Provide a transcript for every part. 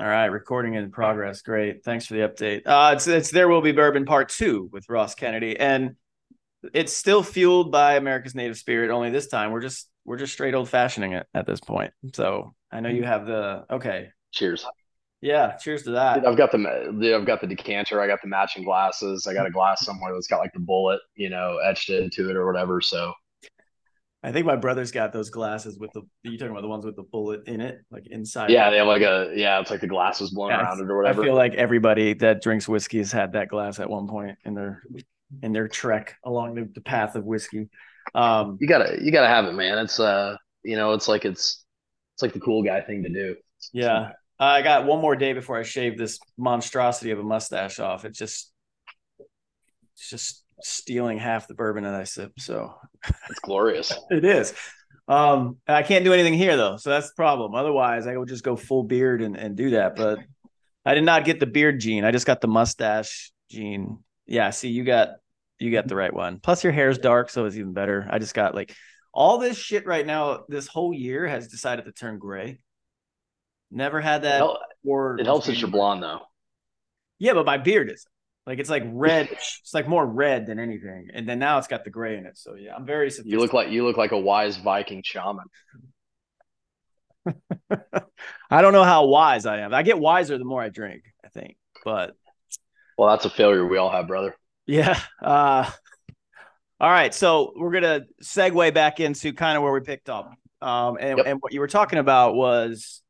All right, recording in progress. Great. Thanks for the update. Uh, it's it's there will be bourbon part two with Ross Kennedy, and it's still fueled by America's native spirit. Only this time we're just we're just straight old fashioning it at this point. So I know you have the okay. Cheers. Yeah, cheers to that. I've got the I've got the decanter. I got the matching glasses. I got a glass somewhere that's got like the bullet, you know, etched into it or whatever. So I think my brother's got those glasses with the you talking about the ones with the bullet in it, like inside. Yeah, they have like a yeah, it's like the glasses blown yeah, around it or whatever. I feel like everybody that drinks whiskey has had that glass at one point in their in their trek along the, the path of whiskey. Um, you gotta you gotta have it, man. It's uh you know, it's like it's it's like the cool guy thing to do. Yeah. I got one more day before I shave this monstrosity of a mustache off. It's just it's just stealing half the bourbon that I sip. So it's glorious. it is. Um, I can't do anything here though, so that's the problem. Otherwise, I would just go full beard and, and do that. But I did not get the beard gene. I just got the mustache gene. Yeah, see, you got you got the right one. Plus, your hair is dark, so it's even better. I just got like all this shit right now. This whole year has decided to turn gray. Never had that. It, it helps that you're blonde though. Yeah, but my beard is like it's like red. it's like more red than anything, and then now it's got the gray in it. So yeah, I'm very. You look like you look like a wise Viking shaman. I don't know how wise I am. I get wiser the more I drink. I think, but well, that's a failure we all have, brother. Yeah. Uh, all right, so we're gonna segue back into kind of where we picked up, um, and, yep. and what you were talking about was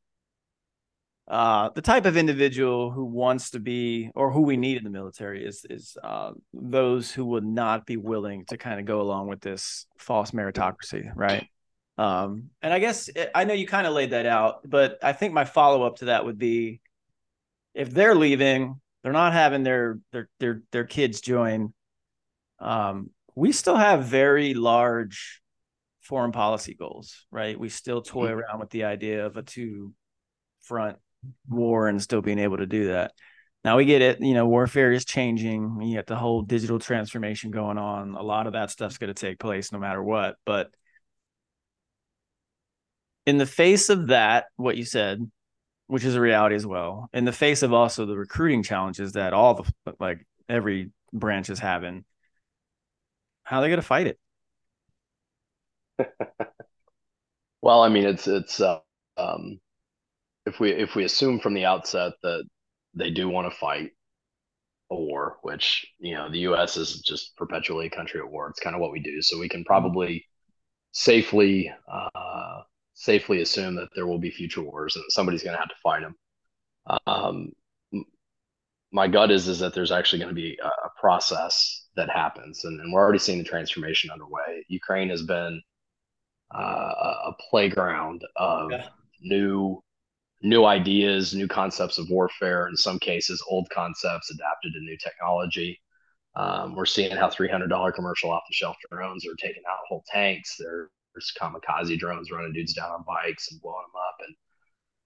uh, the type of individual who wants to be or who we need in the military is is uh, those who would not be willing to kind of go along with this false meritocracy, right? Um, and I guess it, I know you kind of laid that out, but I think my follow up to that would be if they're leaving, they're not having their their their their kids join. Um, we still have very large foreign policy goals, right? We still toy mm-hmm. around with the idea of a two front war and still being able to do that. Now we get it, you know, warfare is changing. You get the whole digital transformation going on. A lot of that stuff's going to take place no matter what. But in the face of that, what you said, which is a reality as well, in the face of also the recruiting challenges that all the like every branch is having, how are they going to fight it? well, I mean, it's it's uh, um, if we if we assume from the outset that they do want to fight a war, which you know the U.S. is just perpetually a country at war. It's kind of what we do, so we can mm-hmm. probably safely uh, safely assume that there will be future wars and somebody's going to have to fight them. Um, my gut is is that there's actually going to be a, a process that happens, and, and, we're already seeing the transformation underway. Ukraine has been uh, a playground of yeah. new new ideas, new concepts of warfare, in some cases, old concepts adapted to new technology. Um, we're seeing how $300 commercial off the shelf drones are taking out whole tanks. There's kamikaze drones running dudes down on bikes and blowing them up. And,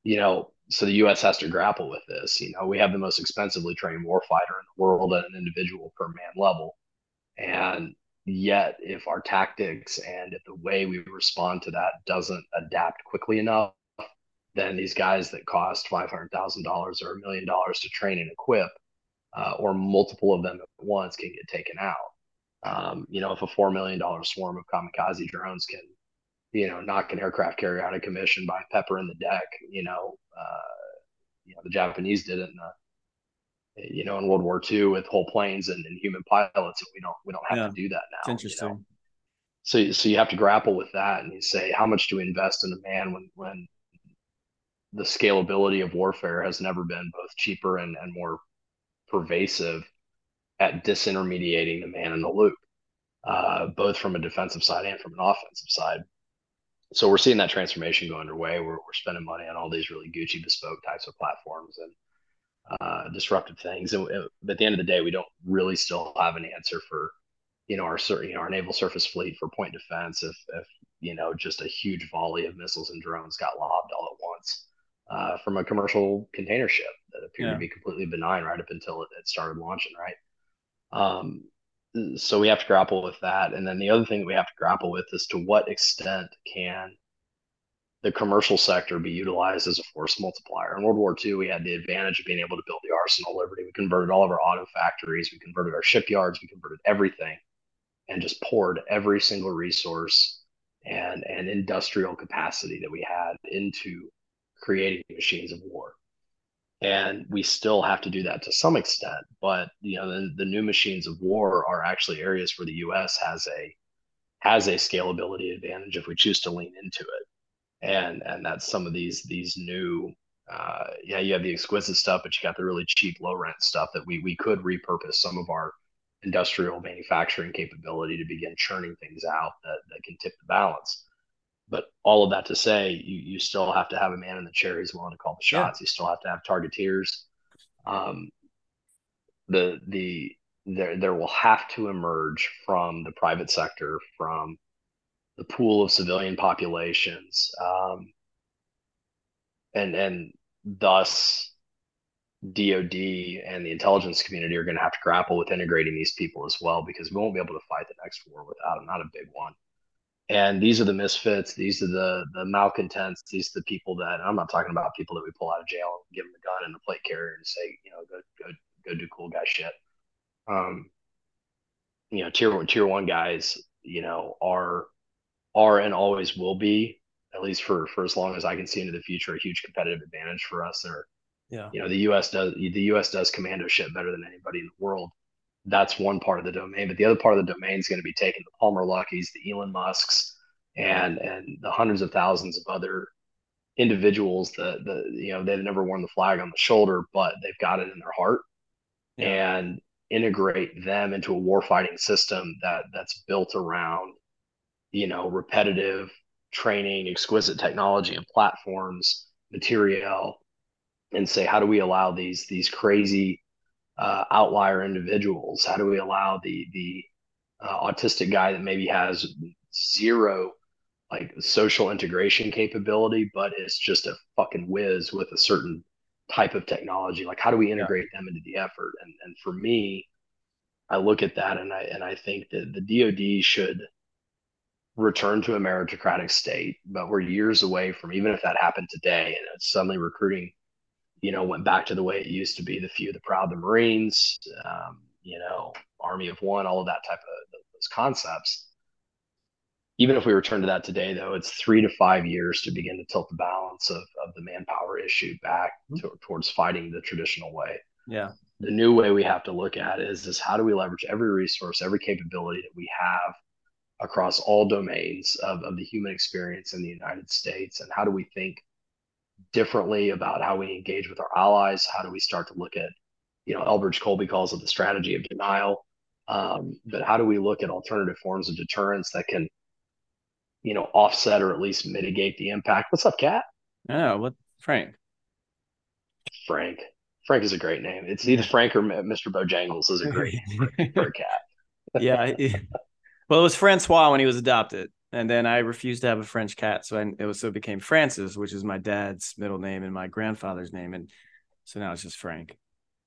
you know, so the U.S. has to grapple with this. You know, we have the most expensively trained warfighter in the world at an individual per man level. And yet, if our tactics and if the way we respond to that doesn't adapt quickly enough, then these guys that cost $500,000 or a million dollars to train and equip, uh, or multiple of them at once, can get taken out. Um, you know, if a $4 million swarm of kamikaze drones can, you know, knock an aircraft carrier out of commission by pepper in the deck, you know, uh, you know, the Japanese did it in the, you know, in World War II with whole planes and, and human pilots, and we don't we don't have yeah, to do that now. It's interesting. You know? So, so you have to grapple with that, and you say, how much do we invest in a man when when the scalability of warfare has never been both cheaper and, and more pervasive at disintermediating the man in the loop, uh, both from a defensive side and from an offensive side. So we're seeing that transformation go underway. We're, we're spending money on all these really Gucci bespoke types of platforms and uh, disruptive things. And, at the end of the day, we don't really still have an answer for, you know, our you know our naval surface fleet for point defense if if you know just a huge volley of missiles and drones got lobbed all at once uh, from a commercial container ship that appeared yeah. to be completely benign right up until it, it started launching, right? Um, so we have to grapple with that. And then the other thing that we have to grapple with is to what extent can the commercial sector be utilized as a force multiplier. In World War II, we had the advantage of being able to build the Arsenal Liberty. We converted all of our auto factories, we converted our shipyards, we converted everything, and just poured every single resource and and industrial capacity that we had into creating machines of war. And we still have to do that to some extent, but you know the, the new machines of war are actually areas where the U.S. has a has a scalability advantage if we choose to lean into it and and that's some of these these new uh, yeah you have the exquisite stuff but you got the really cheap low rent stuff that we we could repurpose some of our industrial manufacturing capability to begin churning things out that, that can tip the balance but all of that to say you, you still have to have a man in the chair who's willing to call the shots yeah. you still have to have targeteers um, the the there there will have to emerge from the private sector from the pool of civilian populations, um, and and thus DoD and the intelligence community are going to have to grapple with integrating these people as well because we won't be able to fight the next war without them. Not a big one. And these are the misfits. These are the the malcontents. These are the people that I'm not talking about people that we pull out of jail and give them a gun and a plate carrier and say, you know, go go go do cool guy shit. Um, you know, tier one tier one guys, you know, are are and always will be, at least for for as long as I can see into the future, a huge competitive advantage for us. or yeah, you know, the U.S. does the U.S. does commando shit better than anybody in the world. That's one part of the domain, but the other part of the domain is going to be taking the Palmer Luckeys, the Elon Musks, and and the hundreds of thousands of other individuals that the you know they've never worn the flag on the shoulder, but they've got it in their heart, yeah. and integrate them into a warfighting system that that's built around you know, repetitive training, exquisite technology and platforms, material, and say, how do we allow these these crazy uh, outlier individuals? How do we allow the the uh, autistic guy that maybe has zero like social integration capability, but is just a fucking whiz with a certain type of technology? Like, how do we integrate yeah. them into the effort? And and for me, I look at that and I and I think that the DoD should return to a meritocratic state, but we're years away from even if that happened today and it's suddenly recruiting, you know, went back to the way it used to be, the few, the proud, the Marines, um, you know, Army of One, all of that type of those concepts. Even if we return to that today, though, it's three to five years to begin to tilt the balance of, of the manpower issue back mm-hmm. to, towards fighting the traditional way. Yeah. The new way we have to look at is, is how do we leverage every resource, every capability that we have across all domains of, of the human experience in the United States? And how do we think differently about how we engage with our allies? How do we start to look at, you know, Elbridge Colby calls it the strategy of denial. Um, but how do we look at alternative forms of deterrence that can, you know, offset or at least mitigate the impact? What's up, Cat? Oh, what Frank? Frank. Frank is a great name. It's either Frank or Mr. Bojangles is a great name for a cat. yeah, well, it was Francois when he was adopted, and then I refused to have a French cat, so I, it was so it became Francis, which is my dad's middle name and my grandfather's name, and so now it's just Frank.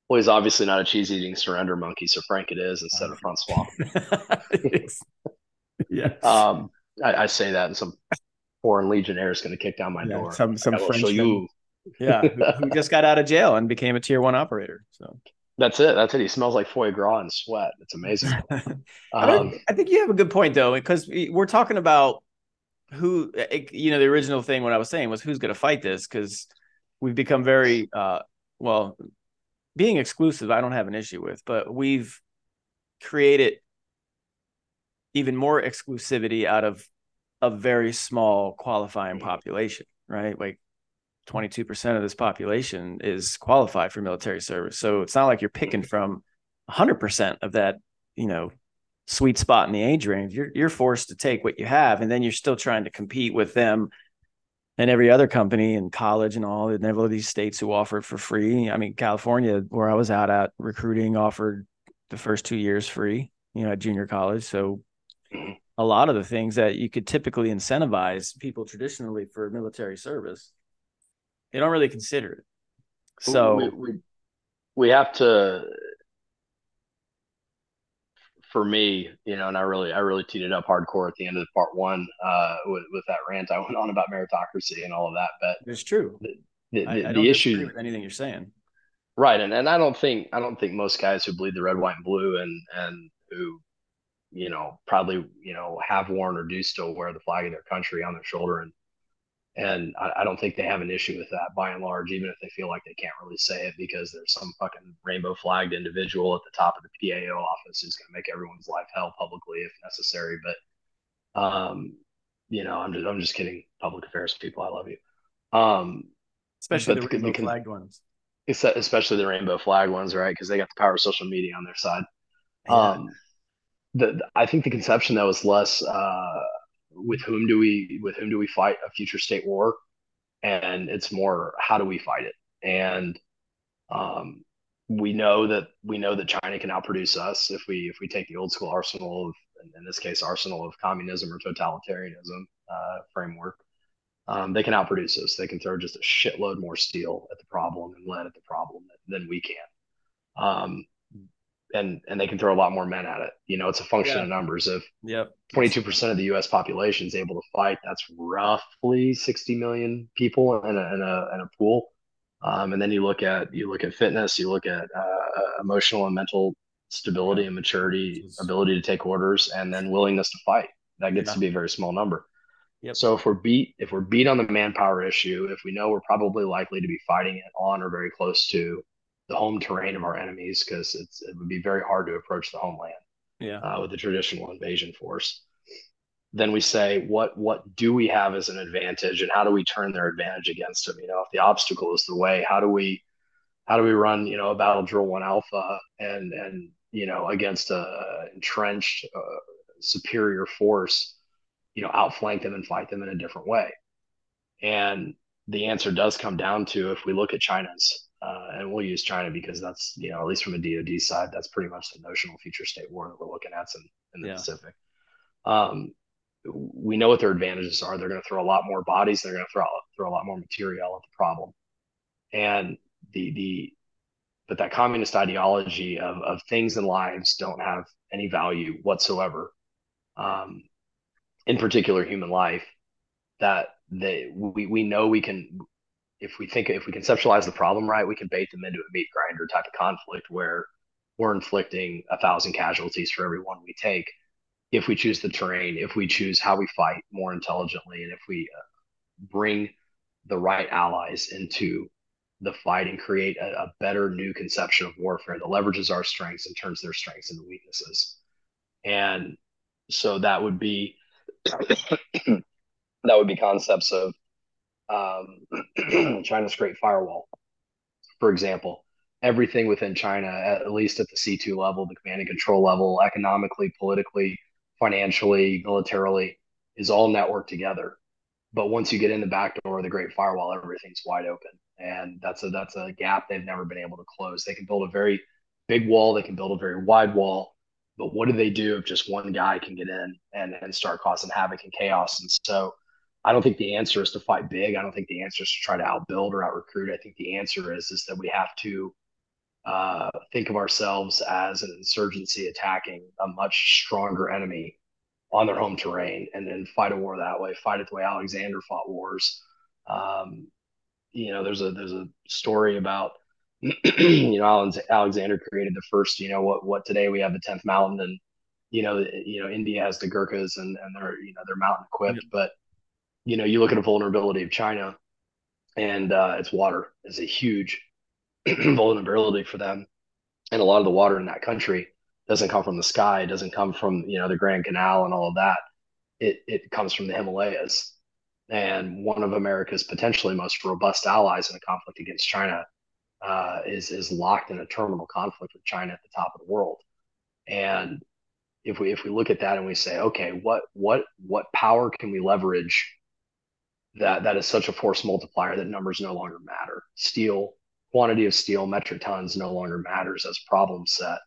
Well, he's obviously not a cheese eating surrender monkey, so Frank it is instead of Francois. yeah. Um, I, I, say that, and some foreign legionnaire is going to kick down my yeah, door. Some some French. You. yeah, who, who just got out of jail and became a tier one operator. So that's it. That's it. He smells like foie gras and sweat. It's amazing. um, I think you have a good point though, because we're talking about who, eh, you know, the original thing what I was saying was who's going to fight this because we've become very, uh, well, being exclusive. I don't have an issue with, but we've created even more exclusivity out of a very small qualifying population, right? Like 22% of this population is qualified for military service. So it's not like you're picking mm-hmm. from 100% of that, you know, sweet spot in the age range. You're you're forced to take what you have and then you're still trying to compete with them and every other company and college and all and all of these states who offer it for free. I mean, California, where I was out at recruiting, offered the first two years free, you know, at junior college. So mm-hmm. a lot of the things that you could typically incentivize people traditionally for military service they don't really consider it. So we, we, we have to for me, you know, and I really, I really teed it up hardcore at the end of the part one uh, with, with that rant I went on about meritocracy and all of that. But it's true. The, the, I, I the issue with anything you're saying. Right. And, and I don't think, I don't think most guys who bleed the red, white and blue and, and who, you know, probably, you know, have worn or do still wear the flag of their country on their shoulder and and I, I, don't think they have an issue with that by and large, even if they feel like they can't really say it because there's some fucking rainbow flagged individual at the top of the PAO office who's going to make everyone's life hell publicly if necessary. But, um, you know, I'm just, I'm just kidding. Public affairs people, I love you. Um, especially the, the rainbow the, flagged ones. Especially the rainbow flag ones, right? Because they got the power of social media on their side. Yeah. Um, the, I think the conception that was less, uh, with whom do we with whom do we fight a future state war? And it's more how do we fight it? And um, we know that we know that china can outproduce us if we if we take the old school arsenal of in this case arsenal of communism or totalitarianism uh, framework. Um, they can outproduce us. They can throw just a shitload more steel at the problem and lead at the problem than we can. Um, and and they can throw a lot more men at it. You know, it's a function yeah. of numbers. If yep. 22% of the U.S. population is able to fight, that's roughly 60 million people in a in a, in a pool. Um, and then you look at you look at fitness, you look at uh, emotional and mental stability and maturity, ability to take orders, and then willingness to fight. That gets yeah. to be a very small number. Yep. So if we're beat if we're beat on the manpower issue, if we know we're probably likely to be fighting it on or very close to the home terrain of our enemies because it's it would be very hard to approach the homeland yeah. uh, with the traditional invasion force. Then we say, what what do we have as an advantage, and how do we turn their advantage against them? You know, if the obstacle is the way, how do we how do we run you know a battle drill one alpha and and you know against a entrenched uh, superior force, you know, outflank them and fight them in a different way? And the answer does come down to if we look at China's uh, and we'll use China because that's, you know, at least from a DoD side, that's pretty much the notional future state war that we're looking at in, in the yeah. Pacific. Um, we know what their advantages are. They're going to throw a lot more bodies. They're going to throw throw a lot more material at the problem, and the the but that communist ideology of of things and lives don't have any value whatsoever. Um, in particular, human life. That they we we know we can if we think if we conceptualize the problem right, we can bait them into a meat grinder type of conflict where we're inflicting a thousand casualties for every one we take. If we choose the terrain, if we choose how we fight more intelligently, and if we uh, bring the right allies into the fight and create a, a, better new conception of warfare that leverages our strengths and turns their strengths into weaknesses. And so that would be that would be concepts of um, China's Great Firewall, for example. Everything within China, at least at the C2 level, the command and control level, economically, politically, financially, militarily, is all networked together. But once you get in the back door of the Great Firewall, everything's wide open, and that's a that's a gap they've never been able to close. They can build a very big wall, they can build a very wide wall, but what do they do if just one guy can get in and and start causing havoc and chaos? And so I don't think the answer is to fight big. I don't think the answer is to try to outbuild or out recruit. I think the answer is is that we have to uh, think of ourselves as an insurgency attacking a much stronger enemy on their home terrain and then fight a war that way. Fight it the way Alexander fought wars. Um, you know, there's a there's a story about you know Alexander created the first you know what what today we have the tenth mountain and you know you know India has the Gurkhas and and they're you know they're mountain equipped, but you know, you look at a vulnerability of China and uh, its water is a huge vulnerability for them. And a lot of the water in that country doesn't come from the sky, it doesn't come from, you know, the Grand Canal and all of that. It, it comes from the Himalayas. And one of America's potentially most robust allies in a conflict against China uh, is, is locked in a terminal conflict with China at the top of the world. And if we if we look at that and we say, okay, what what what power can we leverage that that is such a force multiplier that numbers no longer matter. Steel, quantity of steel, metric tons no longer matters as problem set.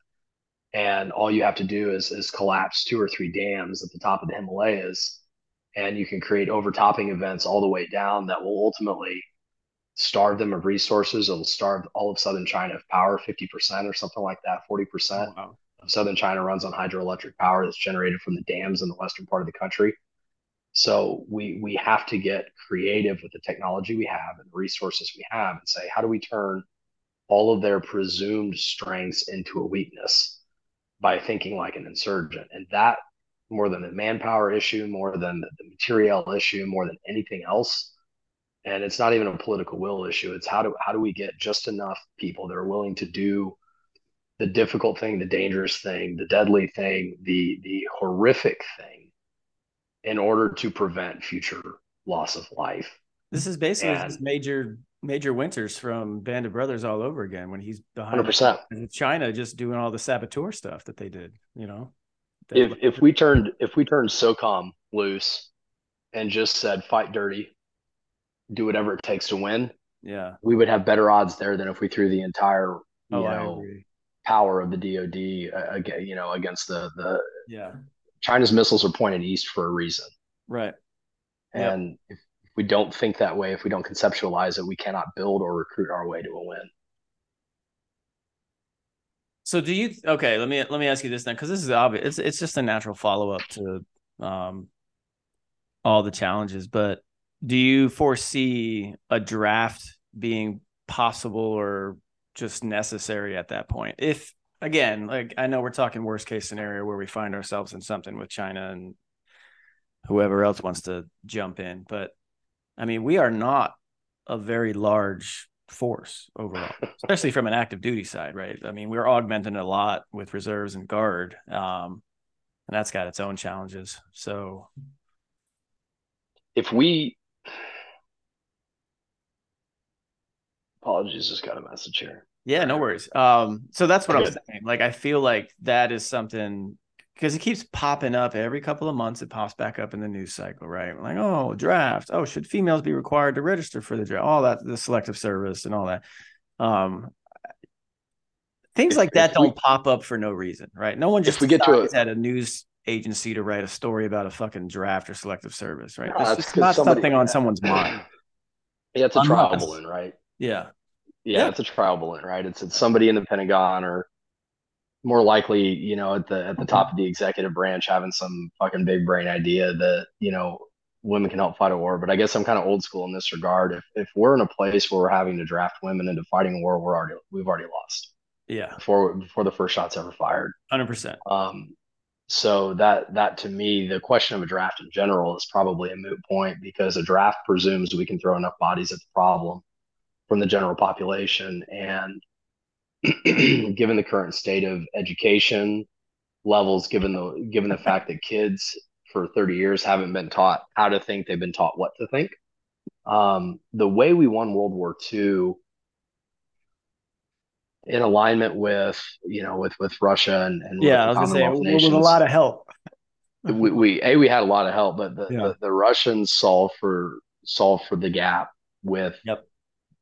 And all you have to do is, is collapse two or three dams at the top of the Himalayas, and you can create overtopping events all the way down that will ultimately starve them of resources. It'll starve all of southern China of power, 50% or something like that, 40% wow. southern China runs on hydroelectric power that's generated from the dams in the western part of the country. So we we have to get creative with the technology we have and the resources we have and say, how do we turn all of their presumed strengths into a weakness by thinking like an insurgent? And that more than the manpower issue, more than the, material issue, more than anything else. And it's not even a political will issue. It's how do how do we get just enough people that are willing to do the difficult thing, the dangerous thing, the deadly thing, the the horrific thing in order to prevent future loss of life. This is basically and, major major winters from Band of Brothers all over again when he's behind 100%. China just doing all the saboteur stuff that they did, you know. If if we turned if we turned SOCOM loose and just said fight dirty, do whatever it takes to win, yeah, we would have better odds there than if we threw the entire you oh, know power of the DoD uh, you know against the the yeah China's missiles are pointed east for a reason, right? And yep. if we don't think that way, if we don't conceptualize it, we cannot build or recruit our way to a win. So do you okay, let me let me ask you this then because this is obvious. It's it's just a natural follow-up to um all the challenges, but do you foresee a draft being possible or just necessary at that point? If again, like I know we're talking worst case scenario where we find ourselves in something with China and whoever else wants to jump in, but I mean, we are not a very large force overall, especially from an active duty side, right? I mean, we're augmenting a lot with reserves and guard, um, and that's got its own challenges. So, if we apologies, just got a message here. Yeah, no worries. Um, so that's what I'm saying. Like, I feel like that is something because it keeps popping up every couple of months. It pops back up in the news cycle, right? Like, oh, draft. Oh, should females be required to register for the draft? All that, the selective service and all that. Um, things like that don't pop up for no reason, right? No one just we get to a, at a news agency to write a story about a fucking draft or selective service, right? No, it's not somebody, something on someone's mind. Yeah, it's a trial balloon, right? Yeah. Yeah. yeah. it's a trial balloon, right? It's it's somebody in the Pentagon or more likely, you know, at the at the top of the executive branch having some fucking big brain idea that, you know, women can help fight a war. But I guess I'm kind of old school in this regard. If if we're in a place where we're having to draft women into fighting a war, we're already we've already lost. Yeah. Before before the first shot's ever fired. Hundred percent. Um so that that to me, the question of a draft in general is probably a moot point because a draft presumes we can throw enough bodies at the problem from the general population. And given the current state of education levels, given the given the fact that kids for 30 years haven't been taught how to think, they've been taught what to think. Um, the way we won World War II in alignment with you know with with Russia and, and yeah, I was gonna say nations, with a lot of help. we, we a we had a lot of help, but the, yeah. the, the Russians solved for solved for the gap with yep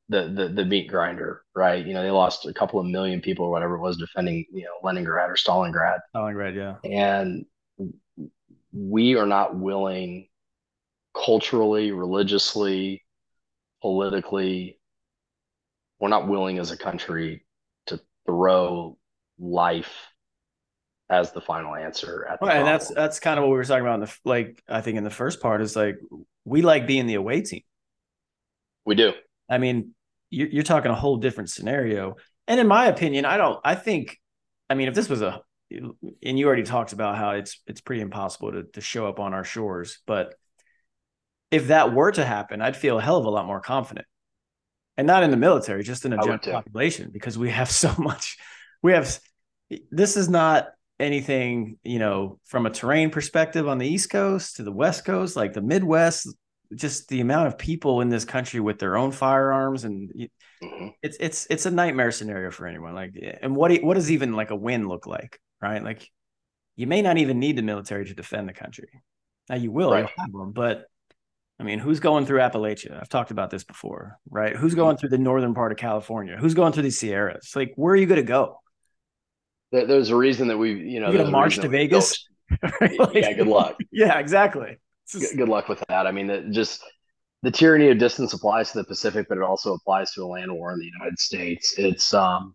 the, the the meat grinder, right? You know, they lost a couple of million people or whatever it was defending, you know, Leningrad or Stalingrad. Stalingrad, yeah. And we are not willing culturally, religiously, politically, we're not willing as a country to throw life as the final answer at the right, and that's that's kind of what we were talking about in the like I think in the first part is like we like being the away team. We do. I mean, you're, you're talking a whole different scenario. And in my opinion, I don't. I think, I mean, if this was a, and you already talked about how it's it's pretty impossible to to show up on our shores, but if that were to happen, I'd feel a hell of a lot more confident, and not in the military, just in a general population, because we have so much. We have. This is not anything you know from a terrain perspective on the east coast to the west coast like the midwest just the amount of people in this country with their own firearms and mm-hmm. it's it's it's a nightmare scenario for anyone like and what what does even like a win look like right? Like you may not even need the military to defend the country. Now you will right. them, but i mean who's going through appalachia? I've talked about this before right? Who's going through the northern part of california? Who's going through the sierras? Like where are you going to go there's a reason that we you know you march to vegas? Like, yeah good luck. yeah exactly good, good luck with that. I mean, the, just the tyranny of distance applies to the Pacific, but it also applies to a land war in the United States. It's um,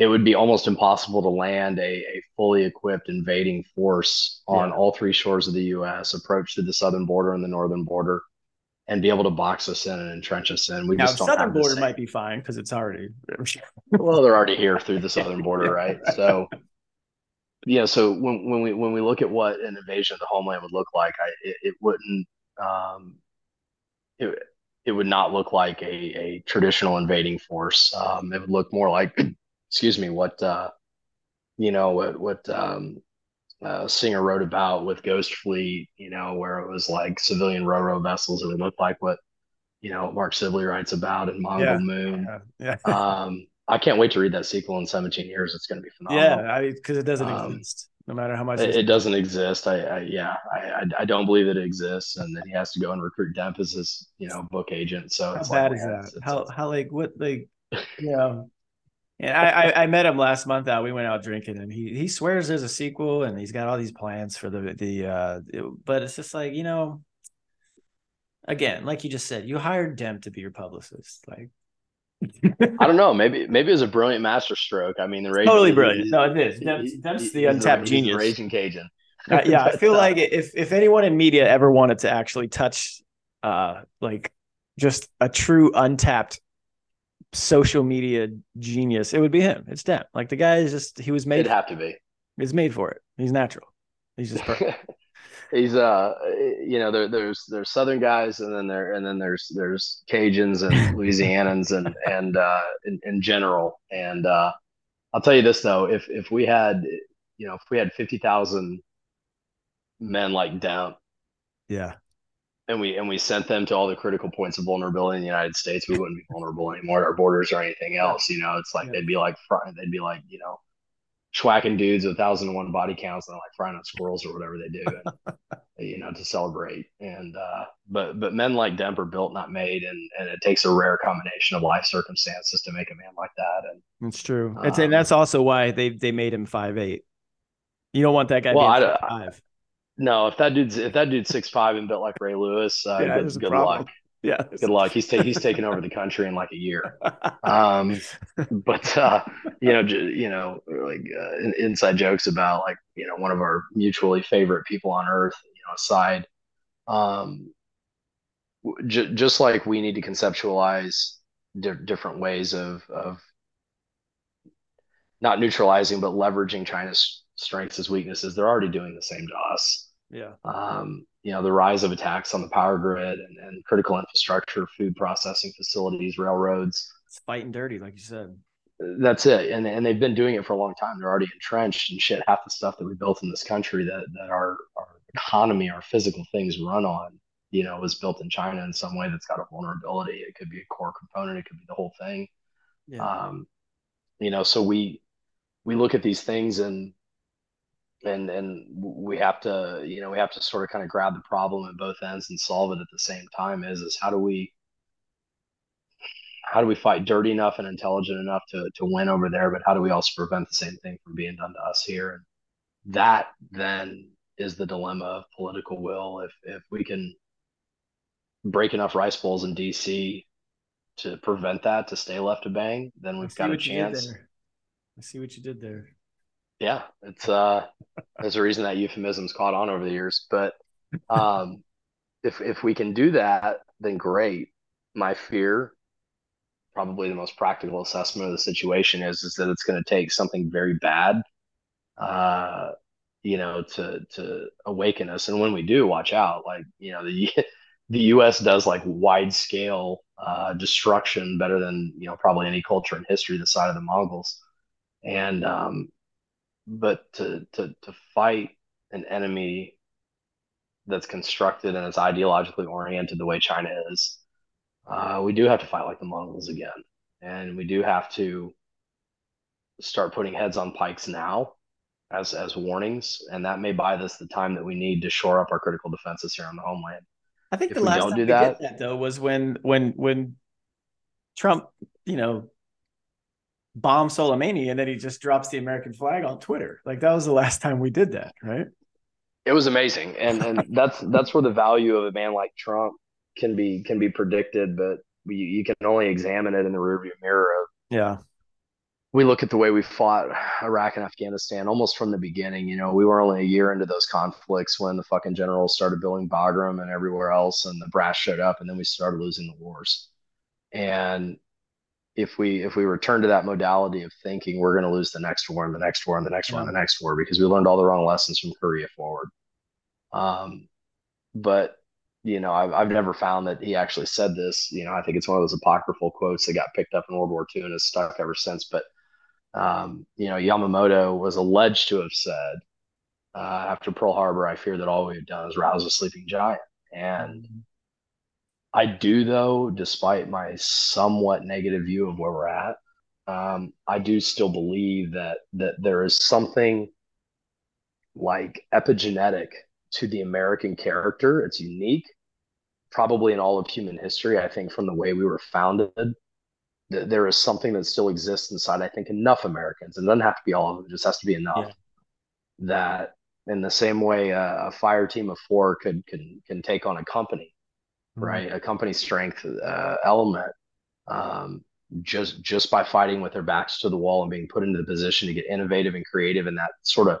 it would be almost impossible to land a, a fully equipped invading force on yeah. all three shores of the U.S., approach to the southern border and the northern border, and be able to box us in and entrench us in. We now, just don't southern border might be fine because it's already. well, they're already here through the southern border, right? So, yeah. So when when we when we look at what an invasion of the homeland would look like, I it, it wouldn't. Um, it, it would not look like a, a traditional invading force. Um, it would look more like, excuse me, what uh, you know, what what um, uh, Singer wrote about with Ghost Fleet, you know, where it was like civilian RoRo vessels. And it would look like what you know Mark Sibley writes about in Mongol yeah. Moon. Yeah. yeah. um, I can't wait to read that sequel in 17 years. It's going to be phenomenal. Yeah, because it doesn't um, exist no matter how much it, it doesn't exist. I, I yeah, I, I don't believe that it exists, and then he has to go and recruit Demp as his you know book agent. So how bad like, is that? It's, how how like what like yeah. know. And I, I, I met him last month out. We went out drinking, and he he swears there's a sequel, and he's got all these plans for the the. uh it, But it's just like you know, again, like you just said, you hired Demp to be your publicist. Like I don't know. Maybe maybe it was a brilliant masterstroke. I mean, the Raging, totally brilliant. No, it is. That's, that's the untapped genius. Raging Cajun. uh, yeah, I feel like if if anyone in media ever wanted to actually touch, uh, like just a true untapped social media genius, it would be him. It's Demp. Like the guy is just he was made. It'd have to be. He's made for it. He's natural. He's just perfect. He's uh you know there, there's there's southern guys and then there and then there's there's cajuns and louisianans and and uh in, in general and uh i'll tell you this though if if we had you know if we had 50,000 men like down yeah and we and we sent them to all the critical points of vulnerability in the United States, we wouldn't be vulnerable anymore our borders or anything else. You know, it's like yeah. they'd be like front they'd be like you know schwacking dudes with thousand and one body counts and like frying up squirrels or whatever they do, and, you know, to celebrate. And uh, but but men like Demp are built, not made, and and it takes a rare combination of life circumstances to make a man like that. And it's true. Um, it's and that's also why they they made him five eight. You don't want that guy. Well, I, five. No, if that dude's if that dude's six five and built like Ray Lewis, uh, yeah, good, good luck. Yeah. Good luck. He's ta- he's taken over the country in like a year. Um, but uh, you know, j- you know, like uh, inside jokes about like you know one of our mutually favorite people on earth. You know, aside, um, j- just like we need to conceptualize di- different ways of of not neutralizing but leveraging China's strengths as weaknesses. They're already doing the same to us. Yeah. Um, you know, the rise of attacks on the power grid and, and critical infrastructure, food processing facilities, railroads. It's fighting dirty, like you said. That's it. And, and they've been doing it for a long time. They're already entrenched and shit. Half the stuff that we built in this country that, that our, our economy, our physical things run on, you know, was built in China in some way that's got a vulnerability. It could be a core component. It could be the whole thing. Yeah. Um, you know, so we, we look at these things and and and we have to you know we have to sort of kind of grab the problem at both ends and solve it at the same time is is how do we how do we fight dirty enough and intelligent enough to to win over there but how do we also prevent the same thing from being done to us here? And that then is the dilemma of political will. If if we can break enough rice bowls in dc to prevent that to stay left to bang then we've got a chance. i see what you did there yeah, it's uh, there's a reason that euphemism's caught on over the years. But um, if if we can do that, then great. My fear, probably the most practical assessment of the situation is is that it's going to take something very bad, uh, you know, to to awaken us. And when we do, watch out. Like you know, the the U.S. does like wide scale uh, destruction better than you know probably any culture in history the side of the Mongols. And um, but to to to fight an enemy that's constructed and is ideologically oriented the way China is, uh, we do have to fight like the Mongols again, and we do have to start putting heads on pikes now as as warnings, and that may buy us the time that we need to shore up our critical defenses here on the homeland. I think if the last time do we that, did that though was when when when Trump, you know, bomb Soleimani and then he just drops the American flag on Twitter. Like that was the last time we did that, right? It was amazing. And and that's that's where the value of a man like Trump can be can be predicted, but you, you can only examine it in the rearview mirror of yeah we look at the way we fought Iraq and Afghanistan almost from the beginning. You know, we were only a year into those conflicts when the fucking generals started building Bagram and everywhere else, and the brass showed up, and then we started losing the wars. And if we if we return to that modality of thinking we're going to lose the next war and the next war and the next yeah. war and the next war because we learned all the wrong lessons from Korea forward. Um, but you know, I've, I've never found that he actually said this. You know, I think it's one of those apocryphal quotes that got picked up in World War II and has stuck ever since. But um, you know, Yamamoto was alleged to have said uh, after Pearl Harbor, "I fear that all we've done is rouse a sleeping giant." And mm-hmm. I do, though, despite my somewhat negative view of where we're at, um, I do still believe that that there is something like epigenetic to the American character. It's unique, probably in all of human history. I think from the way we were founded, th- there is something that still exists inside. I think enough Americans, and doesn't have to be all of them. It just has to be enough yeah. that, in the same way, uh, a fire team of four could can can take on a company. Right? A company strength uh, element um, just just by fighting with their backs to the wall and being put into the position to get innovative and creative and that sort of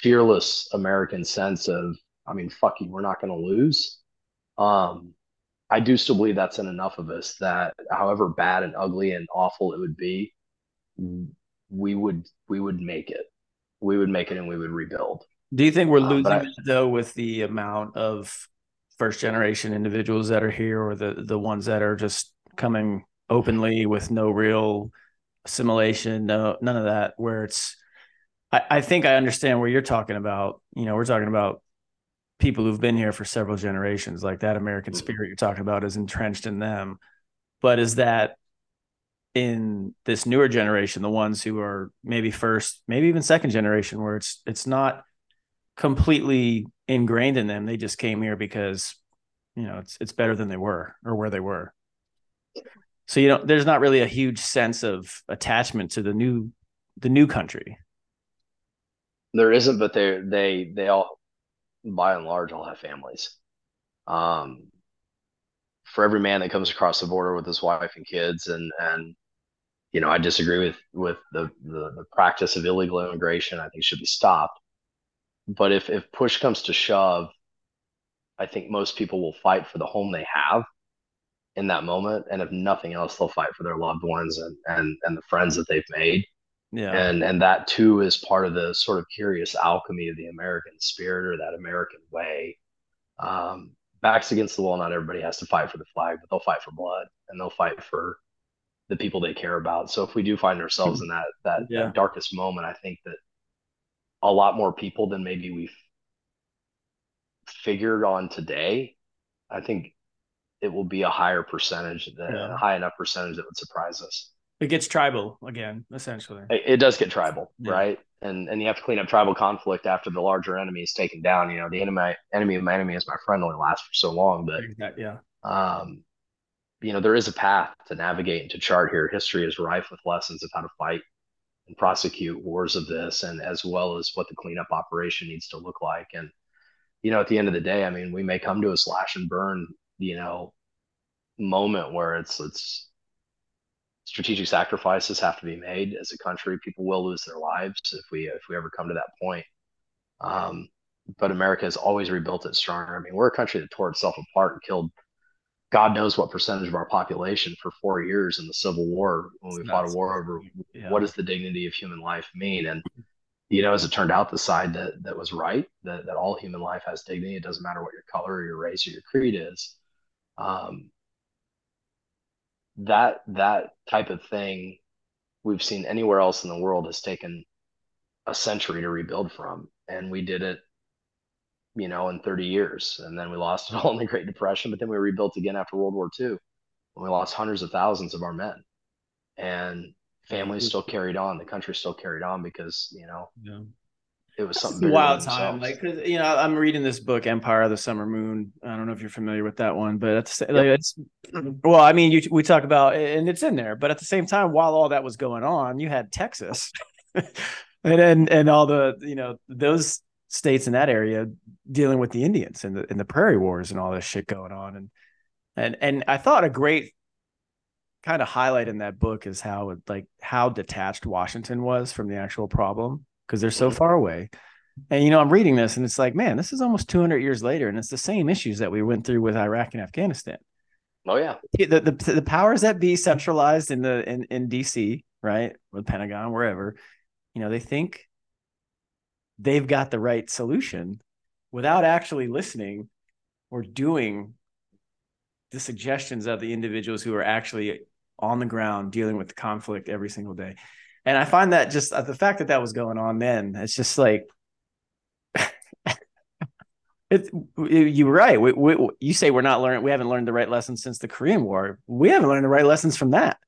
fearless American sense of, I mean, fuck you, we're not going to lose. Um, I do still believe that's in enough of us that, however bad and ugly and awful it would be, we would we would make it. We would make it, and we would rebuild. Do you think we're uh, losing I, though with the amount of first generation individuals that are here or the the ones that are just coming openly with no real assimilation no none of that where it's I, I think i understand where you're talking about. You know we're talking about people who've been here for several generations. Like that american mm. spirit you're talking about is entrenched in them. But is that in this newer generation the ones who are maybe first maybe even second generation where it's it's not completely ingrained in them. They just came here because you know it's it's better than they were or where they were. So you know, there's not really a huge sense of attachment to the new the new country. There isn't, but they they they all by and large all have families. Um, for every man that comes across the border with his wife and kids, and and you know, I disagree with with the the, the practice of illegal immigration. I think should be stopped. But if if push comes to shove, I think most people will fight for the home they have in that moment, and if nothing else, they'll fight for their loved ones and and and the friends that they've made. Yeah. And and that too is part of the sort of curious alchemy of the American spirit or that American way. Um, backs against the wall, not everybody has to fight for the flag, but they'll fight for blood and they'll fight for the people they care about. So if we do find ourselves in that that, yeah. that darkest moment, I think that a lot more people than maybe we've figured on today, I think it will be a higher percentage, than, yeah. a high enough percentage that would surprise us. It gets tribal again, essentially. It, it does get tribal, yeah. right? And and you have to clean up tribal conflict after the larger enemy is taken down. You know, the enemy enemy of my enemy is my friend only lasts for so long, but yeah. Um, you know, there is a path to navigate and to chart here. History is rife with lessons of how to fight and prosecute wars of this and as well as what the cleanup operation needs to look like. And you know at the end of the day i mean we may come to a slash and burn you know moment where it's it's strategic sacrifices have to be made as a country. People will lose their lives if we if we ever come to that point. Um, but america has always rebuilt it stronger. I mean we're a country that tore itself apart and killed God knows what percentage of our population for four years in the Civil War when we fought a war over yeah. what does the dignity of human life mean. And you know, as it turned out, the side that that was right, that, that all human life has dignity. It doesn't matter what your color or your race or your creed is. Um, that that type of thing we've seen anywhere else in the world has taken a century to rebuild from, and we did it you know, in 30 years. And then we lost it all in the Great Depression, but then we rebuilt again after World War II. And we lost hundreds of thousands of our men. And families still carried on. The country still carried on because, you know, yeah. it was something wild time. Like, cause, you know, I'm reading this book, Empire of the Summer Moon. I don't know if you're familiar with that one, but it's yep. like, it's, well, I mean, you, we talk about, and it's in there, but at the same time, while all that was going on, you had Texas. and, and and all the you know those states in that area dealing with the Indians and the in the prairie wars and all this shit going on. And and and I thought a great kind of highlight in that book is how like how detached Washington was from the actual problem because they're so far away. And you know, I'm reading this and it's like, man, this is almost 200 years later, and it's the same issues that we went through with Iraq and Afghanistan. Oh yeah, the the, the powers that be centralized in the in in DC, right, or the Pentagon, wherever, you know, they think they've got the right solution without actually listening or doing the suggestions of the individuals who are actually on the ground dealing with the conflict every single day. And I find that just uh, the fact that that was going on then, it's just like, it's you're right. We, we, you say we're not learning, we haven't learned the right lessons since the Korean War. We haven't learned the right lessons from that.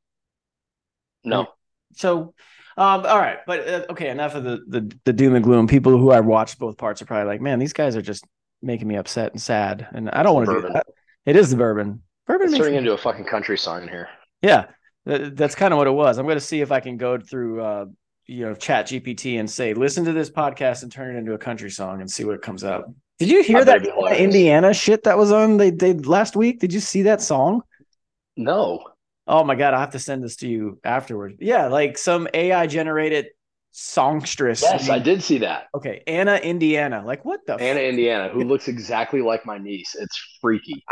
No. So, um, all right, but uh, okay, enough of the, the the doom and gloom. People who have watched both parts are probably like, man, these guys are just making me upset and sad, and I don't want to do that. It is the bourbon. Bourbon turning me... into a fucking country song here. Yeah, that's kind of what it was. I'm going to see if I can go through, uh, you know, Chat GPT and say, listen to this podcast and turn it into a country song and see what comes up. Did you hear that Indiana shit that was on they they last week? Did you see that song? No. Oh my god, I have to send this to you afterwards. Yeah, like some AI generated songstress. Yes, I did see that. Okay, Anna Indiana. Like what the Anna f- Indiana, who looks exactly like my niece. It's freaky.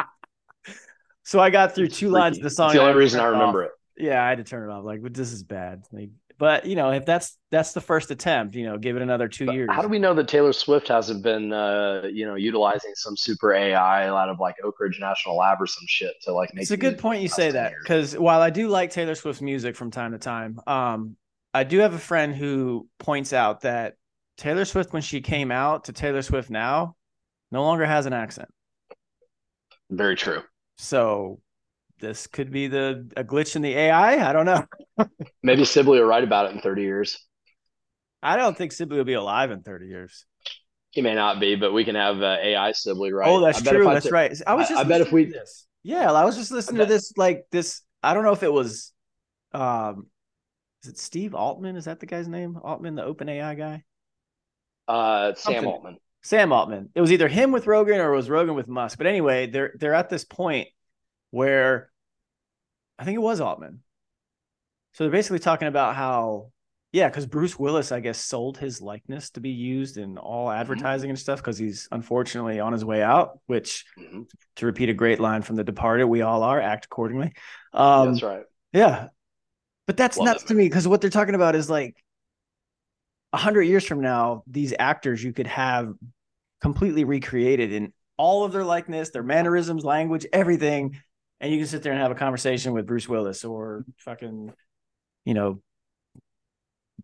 so I got through two lines of the song. It's the only reason I remember off. it yeah, I had to turn it off. Like, but this is bad. Like, but you know, if that's that's the first attempt, you know, give it another two but years. How do we know that Taylor Swift hasn't been, uh, you know, utilizing some super AI out of like Oak Ridge National Lab or some shit to like make? It's a good point you say that because while I do like Taylor Swift's music from time to time, um, I do have a friend who points out that Taylor Swift, when she came out to Taylor Swift now, no longer has an accent. Very true. So this could be the a glitch in the AI. I don't know. Maybe Sibley will write about it in 30 years. I don't think Sibley will be alive in 30 years. He may not be, but we can have uh, AI Sibley, right? Oh, that's true. That's t- right. I was just. I, I bet if we. This. Yeah, I was just listening to this. Like this. I don't know if it was. Um, is it Steve Altman? Is that the guy's name? Altman, the Open AI guy. Uh, Sam Altman. Sam Altman. It was either him with Rogan or it was Rogan with Musk. But anyway, they're they're at this point where I think it was Altman. So they're basically talking about how, yeah, because Bruce Willis, I guess, sold his likeness to be used in all mm-hmm. advertising mm-hmm. and stuff because he's unfortunately on his way out. Which, mm-hmm. to repeat a great line from The Departed, we all are. Act accordingly. Um, that's right. Yeah, but that's Love nuts to me because what they're talking about is like a hundred years from now, these actors you could have completely recreated in all of their likeness, their mannerisms, language, everything and you can sit there and have a conversation with Bruce Willis or fucking, you know,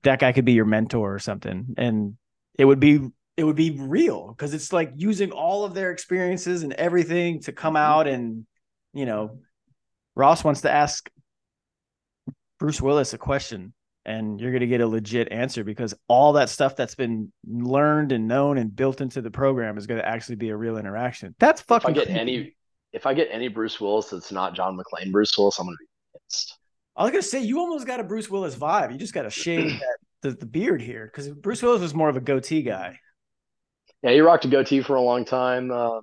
that guy could be your mentor or something, and it would be it would be real because it's like using all of their experiences and everything to come mm-hmm. out and you know ross wants to ask bruce willis a question and you're going to get a legit answer because all that stuff that's been learned and known and built into the program is going to actually be a real interaction. That's fucking if i get any if I get any Bruce Willis that's not John McClane Bruce Willis, I'm gonna be pissed. I was gonna say you almost got a Bruce Willis vibe. You just got to shave that, the, the beard here because Bruce Willis was more of a goatee guy. Yeah, he rocked a goatee for a long time. Uh,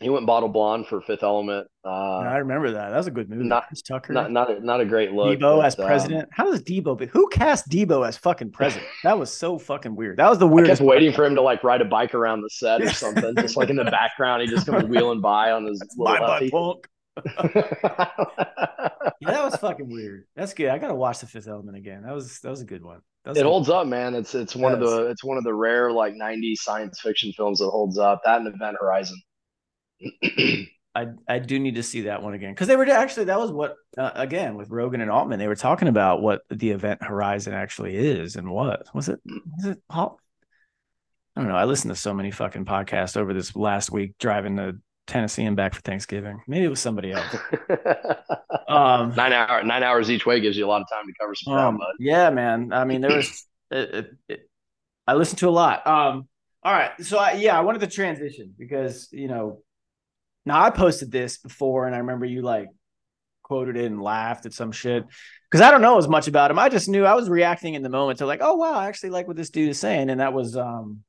he went bottle blonde for Fifth Element. Uh, I remember that. That was a good movie. Not Tucker. Not not a, not a great look. Deebo but, as um, president. Um, How does Deebo? Be, who cast Deebo as fucking president? That was so fucking weird. That was the weirdest. I kept waiting for him to like ride a bike around the set or something. just like in the background, he just comes wheeling by on his That's little my punk. yeah, that was fucking weird. That's good. I gotta watch the Fifth Element again. That was that was a good one. It holds up, man. It's it's one of the it's one of the rare like '90s science fiction films that holds up. That and Event Horizon. I I do need to see that one again. Because they were actually that was what uh, again with Rogan and Altman they were talking about what the event horizon actually is and what was it was it I don't know. I listened to so many fucking podcasts over this last week driving to Tennessee and back for Thanksgiving. Maybe it was somebody else. Um, nine hour nine hours each way gives you a lot of time to cover some ground um, yeah man. I mean there was it, it, it, I listened to a lot. Um all right. So I, yeah I wanted to transition because you know now I posted this before, and I remember you like quoted it and laughed at some shit because I don't know as much about him. I just knew I was reacting in the moment to like, oh wow, I actually like what this dude is saying, and that was um,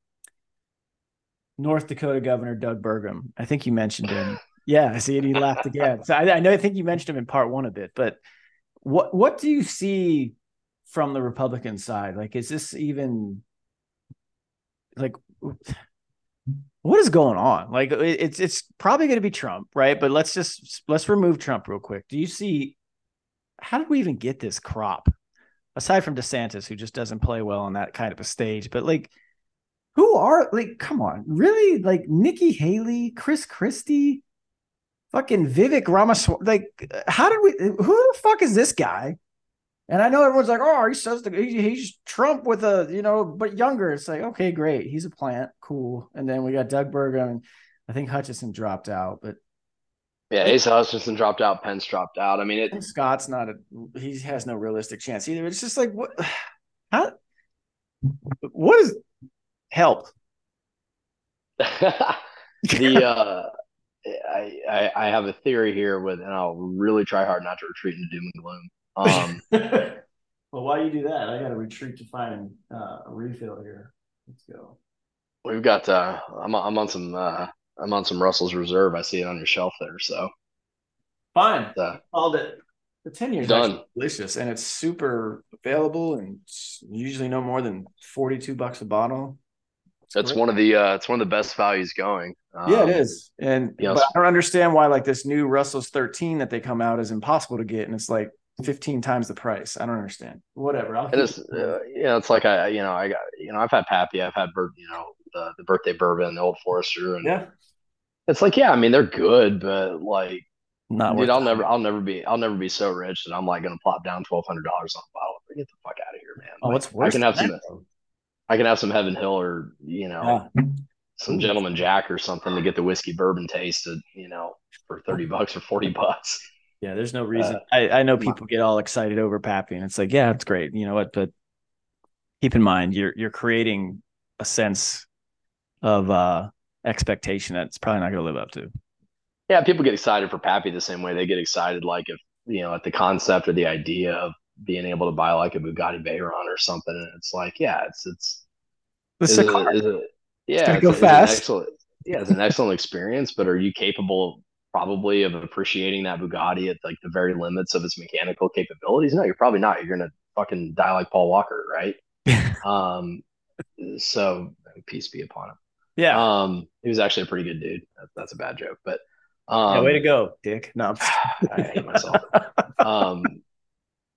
North Dakota Governor Doug Burgum. I think you mentioned him. Yeah, I see it. He laughed again. So I, I know I think you mentioned him in part one a bit, but what what do you see from the Republican side? Like, is this even like what is going on? Like, it's it's probably going to be Trump, right? But let's just let's remove Trump real quick. Do you see how did we even get this crop? Aside from DeSantis, who just doesn't play well on that kind of a stage, but like, who are like, come on, really? Like Nikki Haley, Chris Christie, fucking Vivek Ramaswamy. Like, how did we? Who the fuck is this guy? And I know everyone's like, oh, he says the, he, he's Trump with a, you know, but younger. It's like, okay, great. He's a plant. Cool. And then we got Doug Burgum and I think Hutchinson dropped out, but yeah, Asa Hutchinson dropped out. Pence dropped out. I mean, it, Scott's not a, he has no realistic chance either. It's just like, what, how, what is help? the, uh, I, I, I have a theory here with, and I'll really try hard not to retreat into doom and gloom. Um, well, why do you do that? I got to retreat to find uh, a refill here. Let's go. We've got. Uh, I'm I'm on some. Uh, I'm on some Russell's Reserve. I see it on your shelf there. So fine. Uh, Called it. The ten years done. delicious, and it's super available, and usually no more than forty two bucks a bottle. That's one of the uh, it's one of the best values going. Um, yeah, it is, and but I don't understand why like this new Russell's thirteen that they come out is impossible to get, and it's like 15 times the price. I don't understand. Whatever. I'll it is, uh, you know, it's like I, you know, I got, you know, I've had Pappy, I've had, you know, the, the birthday bourbon, the Old Forester, and yeah, it's like, yeah, I mean, they're good, but like, not dude, I'll time. never, I'll never be, I'll never be so rich that I'm like going to plop down twelve hundred dollars on a bottle. Get the fuck out of here, man. Oh, like, what's worse? I can have some, I can have some Heaven Hill or you know, yeah. some Gentleman Jack or something to get the whiskey bourbon tasted, you know, for thirty bucks or forty bucks. Yeah, there's no reason. Uh, I, I know people get all excited over Pappy, and it's like, yeah, it's great. You know what? But keep in mind, you're you're creating a sense of uh expectation that's probably not going to live up to. Yeah, people get excited for Pappy the same way they get excited, like if you know, at the concept or the idea of being able to buy like a Bugatti Veyron or something, and it's like, yeah, it's it's. It's a car. It, yeah, it's, go fast. It's excellent, yeah, it's an excellent experience. But are you capable probably of appreciating that Bugatti at like the very limits of its mechanical capabilities. No, you're probably not. You're gonna fucking die like Paul Walker, right? um, so peace be upon him. Yeah. Um, he was actually a pretty good dude. that's a bad joke, but um, yeah, way to go, Dick. No, I hate myself. um,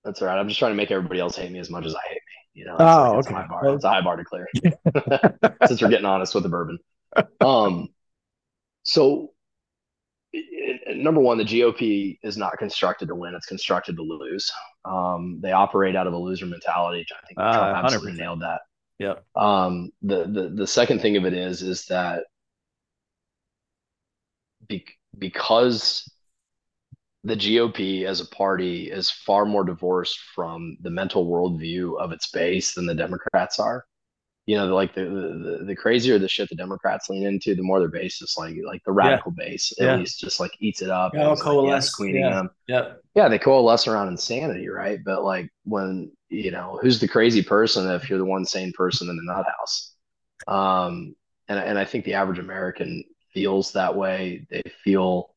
that's all right. I'm just trying to make everybody else hate me as much as I hate me. You know, oh, like, okay. a high bar. It's a high bar to clear. Since we're getting honest with the bourbon. Um, so number one, the GOP is not constructed to win; it's constructed to lose. Um, they operate out of a loser mentality. I think uh, Trump absolutely 100%. nailed that. Yeah. Um, the the the second thing of it is is that be, because the GOP as a party is far more divorced from the mental worldview of its base than the Democrats are you know, like the, the the crazier the shit the Democrats lean into, the more their base is like like the radical yeah. base at yeah. least just like eats it up. Yeah, coalesce. Like, yeah, them. Yeah. Yeah, they coalesce around insanity, right? But like when you know who's the crazy person if you're the one sane person in the nut house. Um, and and I think the average American feels that way. They feel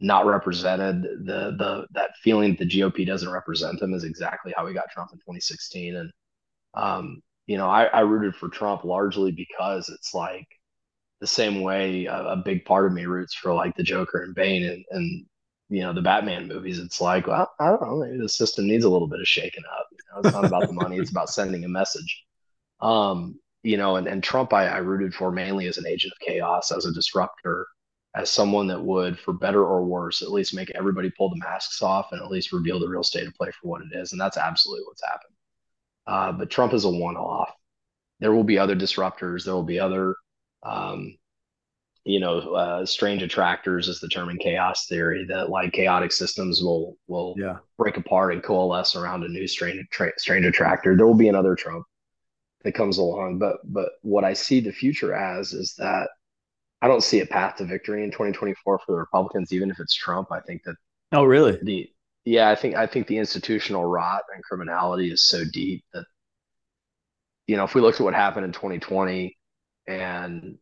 not represented. The the that feeling that the GOP doesn't represent them is exactly how we got Trump in 2016. And um, you know, I, I rooted for Trump largely because it's like the same way a, a, big part of me roots for like the Joker and Bane and, and you know the Batman movies. It's like, well, I don't know, maybe the system needs a little bit of shaking up. You know, it's not about the money; it's about sending a message. Um, you know, and, and Trump, I, I rooted for mainly as an agent of chaos, as a disruptor, as someone that would, for better or worse, at least make everybody pull the masks off and at least reveal the real state of play for what it is. And that's absolutely what's happened. Uh, but Trump is a one off. There will be other disruptors. There will be other, um, you know, uh, strange attractors is the term in chaos theory that like chaotic systems will will yeah. break apart and coalesce around a new strange tra- strange attractor. There will be another Trump that comes along, but but what I see the future as is that I don't see a path to victory in 2024 for the Republicans, even if it's Trump. I think that. Oh, really? The yeah, I think I think the institutional rot and criminality is so deep that you know, if we looked at what happened in 2020 and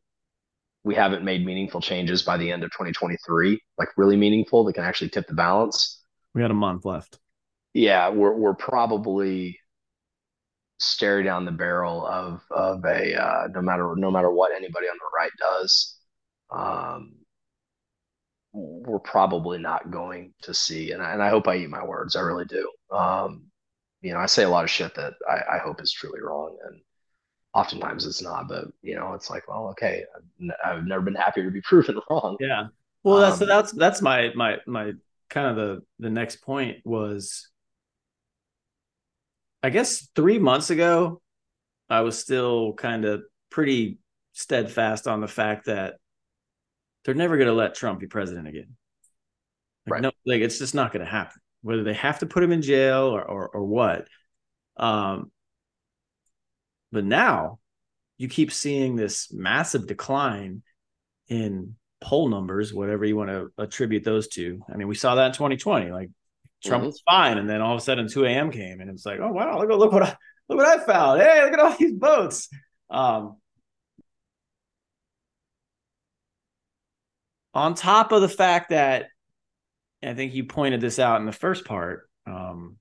we haven't made meaningful changes by the end of 2023, like really meaningful that can actually tip the balance. We had a month left. yeah, we're we're probably stare down the barrel of of a uh, no matter no matter what anybody on the right does. Um, we're probably not going to see, and I, and I hope I eat my words. I really do. Um, you know, I say a lot of shit that I, I hope is truly wrong, and oftentimes it's not. But you know, it's like, well, okay, I've, I've never been happier to be proven wrong. Yeah. Well, that's um, that's that's my my my kind of the the next point was I guess three months ago, I was still kind of pretty steadfast on the fact that they're never going to let Trump be president again. Like, right. No, like it's just not going to happen. Whether they have to put him in jail or or, or what. Um, but now you keep seeing this massive decline in poll numbers, whatever you want to attribute those to. I mean, we saw that in 2020. Like Trump mm-hmm. was fine, and then all of a sudden 2 a.m. came, and it's like, oh wow, look, look what I look what I found. Hey, look at all these votes. Um, on top of the fact that I think you pointed this out in the first part, um,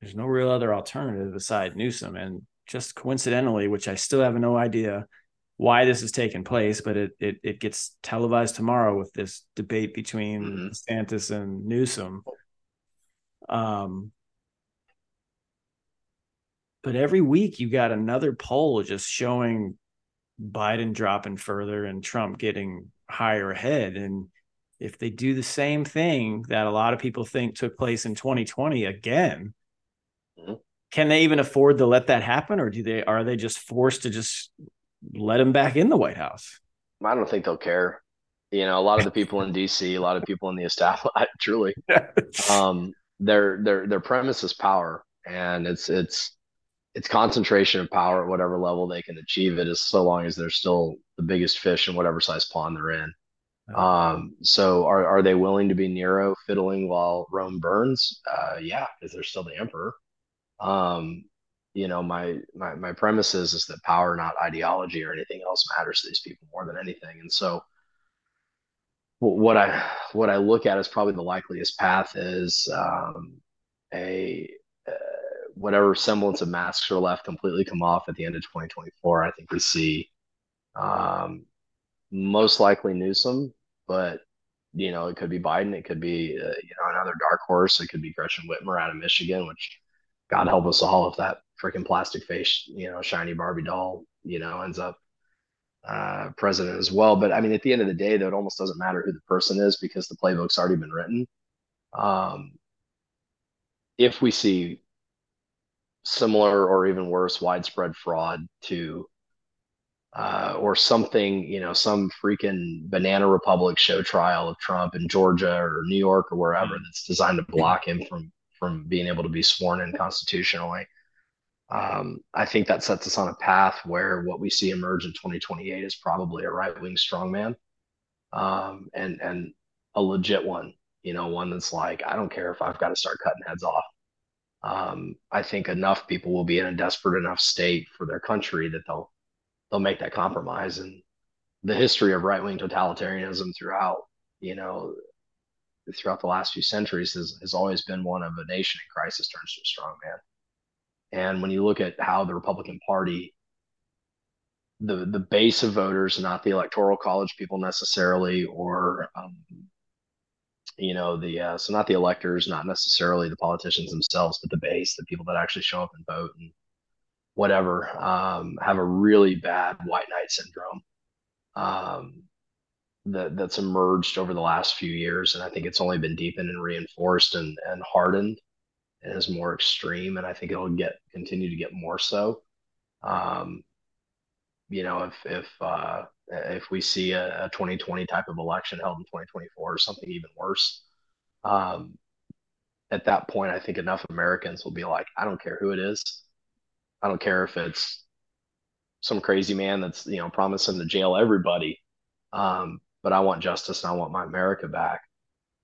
there's no real other alternative beside Newsom, and just coincidentally, which I still have no idea why this is taking place, but it it, it gets televised tomorrow with this debate between mm-hmm. DeSantis and Newsom. Um, but every week you got another poll just showing Biden dropping further and Trump getting higher ahead. And if they do the same thing that a lot of people think took place in 2020 again, mm-hmm. can they even afford to let that happen, or do they are they just forced to just let him back in the White House? I don't think they'll care. You know, a lot of the people in DC, a lot of people in the establishment, truly, um, their their their premise is power, and it's it's it's concentration of power at whatever level they can achieve it, as so long as they're still the biggest fish in whatever size pond they're in. Um, so are are they willing to be Nero fiddling while Rome burns? Uh, yeah, because they're still the emperor. Um, you know, my my my premise is is that power, not ideology or anything else, matters to these people more than anything. And so, what I what I look at as probably the likeliest path is um, a whatever semblance of masks are left completely come off at the end of 2024. I think we see um, most likely Newsom, but you know it could be Biden, it could be uh, you know another dark horse, it could be Gretchen Whitmer out of Michigan, which God help us all if that freaking plastic face, you know, shiny Barbie doll, you know, ends up uh, president as well. But I mean, at the end of the day, though, it almost doesn't matter who the person is because the playbook's already been written. Um, if we see similar or even worse widespread fraud to uh, or something, you know, some freaking banana republic show trial of Trump in Georgia or New York or wherever mm-hmm. that's designed to block him from from being able to be sworn in constitutionally. Um, I think that sets us on a path where what we see emerge in 2028 is probably a right wing strongman, um, and and a legit one. You know, one that's like, I don't care if I've got to start cutting heads off. Um, I think enough people will be in a desperate enough state for their country that they'll they'll make that compromise. And the history of right wing totalitarianism throughout, you know, throughout the last few centuries has, has always been one of a nation in crisis turns to a strong man. And when you look at how the Republican Party, the the base of voters, not the electoral college people necessarily, or um, you know the uh, so not the electors, not necessarily the politicians themselves, but the base, the people that actually show up and vote and whatever, um, have a really bad white knight syndrome. Um, that that's emerged over the last few years, and I think it's only been deepened and reinforced and and hardened, and is more extreme, and I think it'll get continue to get more so. Um, you know, if if uh, if we see a, a 2020 type of election held in 2024 or something even worse, um, at that point, I think enough Americans will be like, I don't care who it is, I don't care if it's some crazy man that's you know promising to jail everybody. Um, but I want justice and I want my America back.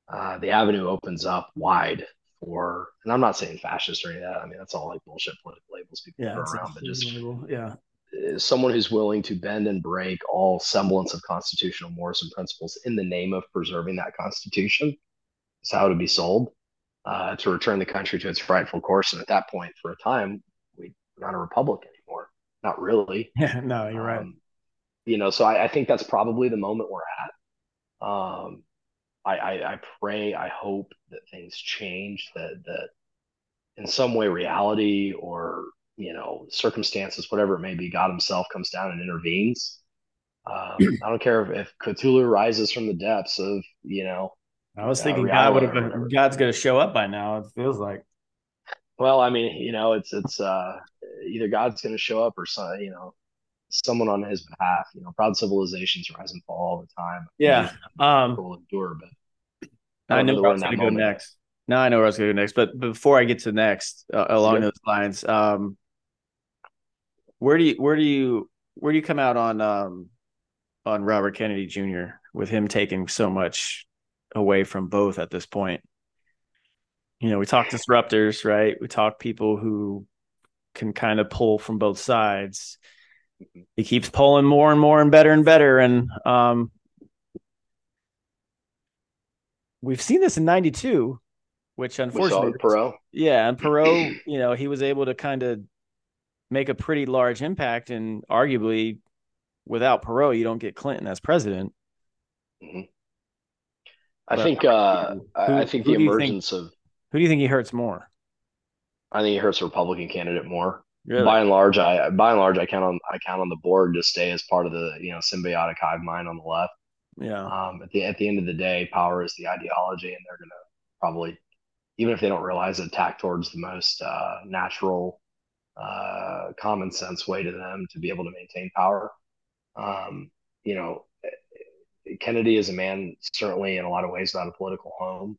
Uh, the avenue opens up wide for, and I'm not saying fascist or any of that. I mean, that's all like bullshit political labels people yeah, throw around, but just label. yeah, someone who's willing to bend and break all semblance of constitutional mores and principles in the name of preserving that constitution is how to be sold. uh, to return the country to its rightful course. And at that point, for a time, we're not a republic anymore. Not really. Yeah, no, you're um, right. You know, so I, I, think that's probably the moment we're at. Um, I, I, I pray, I hope that things change, that that in some way reality or you know circumstances, whatever it may be, God Himself comes down and intervenes. Um, I don't care if, if Cthulhu rises from the depths of you know I was thinking uh, God would have been God's going to show up by now. It feels like. Well, I mean, you know, it's it's uh, either God's going to show up or some, you know, someone on His behalf. You know, proud civilizations rise and fall all the time. Yeah, um, will endure, but I, I know where I was going to go next. Now I know where I was going to go next, but before I get to next, uh, along those lines, um, where do you where do you where do you come out on um on Robert Kennedy Jr. with him taking so much away from both at this point. You know, we talk disruptors, right? We talk people who can kind of pull from both sides. He keeps pulling more and more and better and better. And um, we've seen this in 92, which unfortunately, Perot. Yeah. And Perot, you know, he was able to kind of make a pretty large impact. And arguably, without Perot, you don't get Clinton as president. Mm-hmm. I think uh, who, I think the emergence think, of who do you think he hurts more? I think he hurts the Republican candidate more. Really? By and large, I by and large I count on I count on the board to stay as part of the you know symbiotic hive mind on the left. Yeah. Um, at the at the end of the day, power is the ideology, and they're gonna probably, even if they don't realize it, attack towards the most uh, natural, uh, common sense way to them to be able to maintain power. Um, you know, Kennedy is a man certainly in a lot of ways without a political home.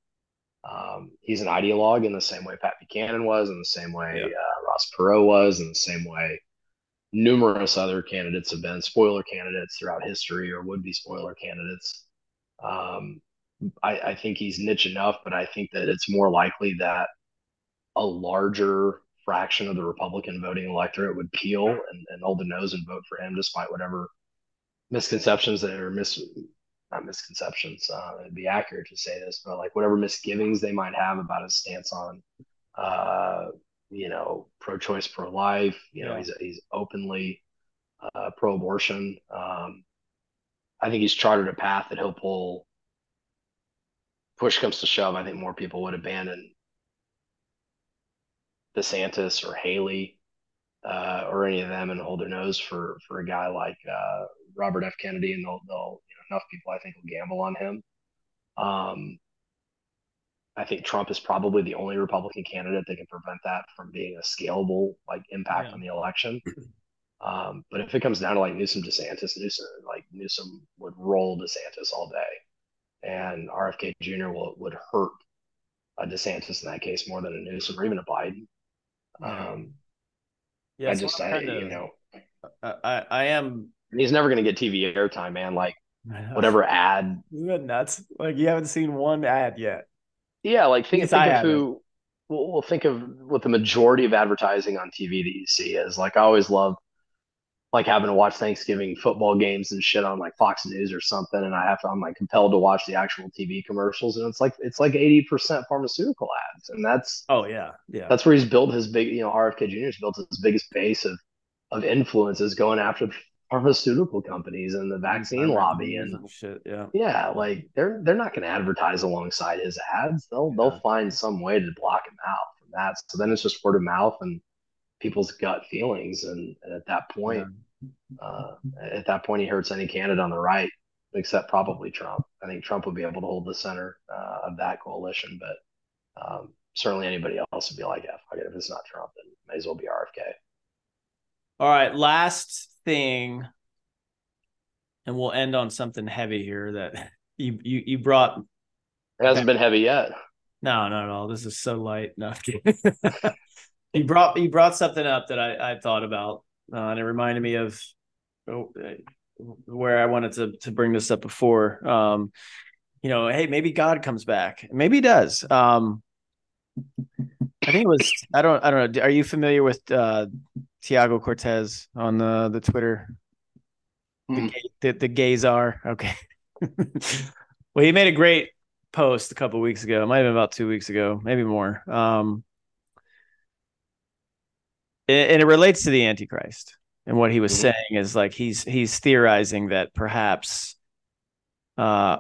Um, he's an ideologue in the same way Pat Buchanan was, in the same way yeah. uh, Ross Perot was, in the same way numerous other candidates have been spoiler candidates throughout history or would be spoiler candidates. Um, I, I, think he's niche enough, but I think that it's more likely that a larger fraction of the Republican voting electorate would peel and, and hold the nose and vote for him, despite whatever misconceptions that are mis not misconceptions. Uh, it'd be accurate to say this, but like whatever misgivings they might have about his stance on, uh, you know, pro-choice, pro-life. You know, he's he's openly uh, pro-abortion. Um, I think he's charted a path that he'll pull. Push comes to shove, I think more people would abandon DeSantis or Haley uh, or any of them and hold their nose for for a guy like uh, Robert F. Kennedy, and they'll, they'll you know, enough people I think will gamble on him. Um, I think Trump is probably the only Republican candidate that can prevent that from being a scalable like impact yeah. on the election. Um, but if it comes down to like Newsom, DeSantis, Newsom, like Newsom would roll DeSantis all day, and RFK Jr. will would hurt a DeSantis in that case more than a Newsom or even a Biden. Um, yeah, I just, I, you know, I, I am he's never going to get TV airtime, man. Like whatever ad. Isn't nuts? Like you haven't seen one ad yet. Yeah, like think, think of who. We'll, we'll think of what the majority of advertising on TV that you see is. Like I always love like having to watch Thanksgiving football games and shit on like Fox News or something, and I have to I'm like compelled to watch the actual TV commercials, and it's like it's like eighty percent pharmaceutical ads, and that's oh yeah yeah that's where he's built his big you know RFK Jr.'s built his biggest base of of influences going after pharmaceutical companies and the vaccine lobby and shit. Yeah, yeah, like they're they're not going to advertise alongside his ads. They'll yeah. they'll find some way to block him out from that. So then it's just word of mouth and people's gut feelings. And, and at that point, yeah. Uh, at that point, he hurts any candidate on the right except probably Trump. I think Trump would be able to hold the center uh, of that coalition, but um, certainly anybody else would be like, yeah, fuck it. If it's not Trump, then may as well be RFK. All right, last thing, and we'll end on something heavy here that you you you brought. It hasn't been heavy yet. No, not at all. This is so light. No, you brought you brought something up that I I thought about, uh, and it reminded me of oh, where I wanted to to bring this up before. Um, you know, hey, maybe God comes back. Maybe he does. Um, I think it was. I don't. I don't know. Are you familiar with uh, Tiago Cortez on the the Twitter. Mm. The, the, the gays are okay. well, he made a great post a couple weeks ago. It might have been about two weeks ago, maybe more. Um, and it relates to the Antichrist. And what he was mm-hmm. saying is like he's he's theorizing that perhaps, uh,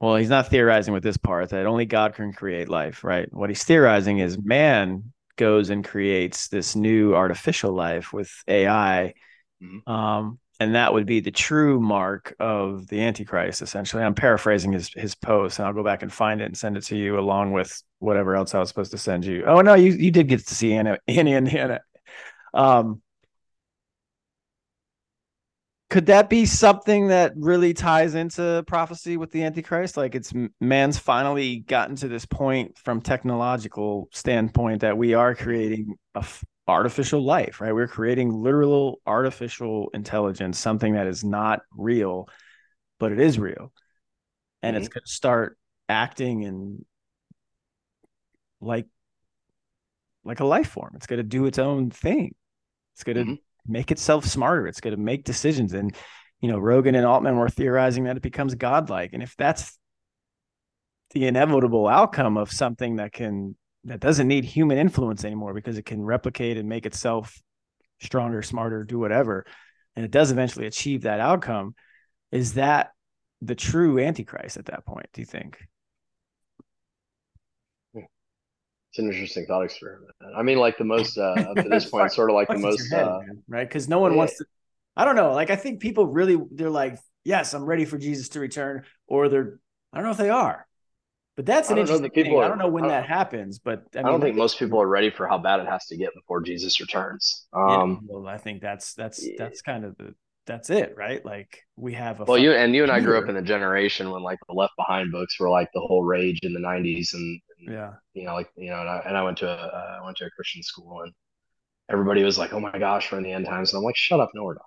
well, he's not theorizing with this part that only God can create life, right? What he's theorizing is man goes and creates this new artificial life with AI. Mm-hmm. Um, and that would be the true mark of the antichrist essentially i'm paraphrasing his his post and i'll go back and find it and send it to you along with whatever else i was supposed to send you oh no you you did get to see anna Indiana um could that be something that really ties into prophecy with the antichrist like it's man's finally gotten to this point from technological standpoint that we are creating a artificial life, right? We're creating literal artificial intelligence, something that is not real, but it is real. And mm-hmm. it's going to start acting and like like a life form. It's going to do its own thing. It's going to mm-hmm. make itself smarter. It's going to make decisions. And you know, Rogan and Altman were theorizing that it becomes godlike. And if that's the inevitable outcome of something that can that doesn't need human influence anymore because it can replicate and make itself stronger, smarter, do whatever, and it does eventually achieve that outcome, is that the true antichrist at that point? Do you think? It's an interesting thought experiment. I mean, like the most uh, up to this point, sort of like the most head, uh, right? Because no one yeah. wants to. I don't know. Like I think people really they're like, yes, I'm ready for Jesus to return, or they're I don't know if they are. But that's an interesting thing. Are, I don't know when that happens, but I, mean, I don't think most people are ready for how bad it has to get before Jesus returns. Um, yeah, well, I think that's that's that's kind of the that's it, right? Like we have a well, you and you and I grew up in the generation when like the Left Behind books were like the whole rage in the '90s, and, and yeah, you know, like you know, and I, and I went to a uh, I went to a Christian school, and everybody was like, "Oh my gosh, we're in the end times," and I'm like, "Shut up, no, we're not."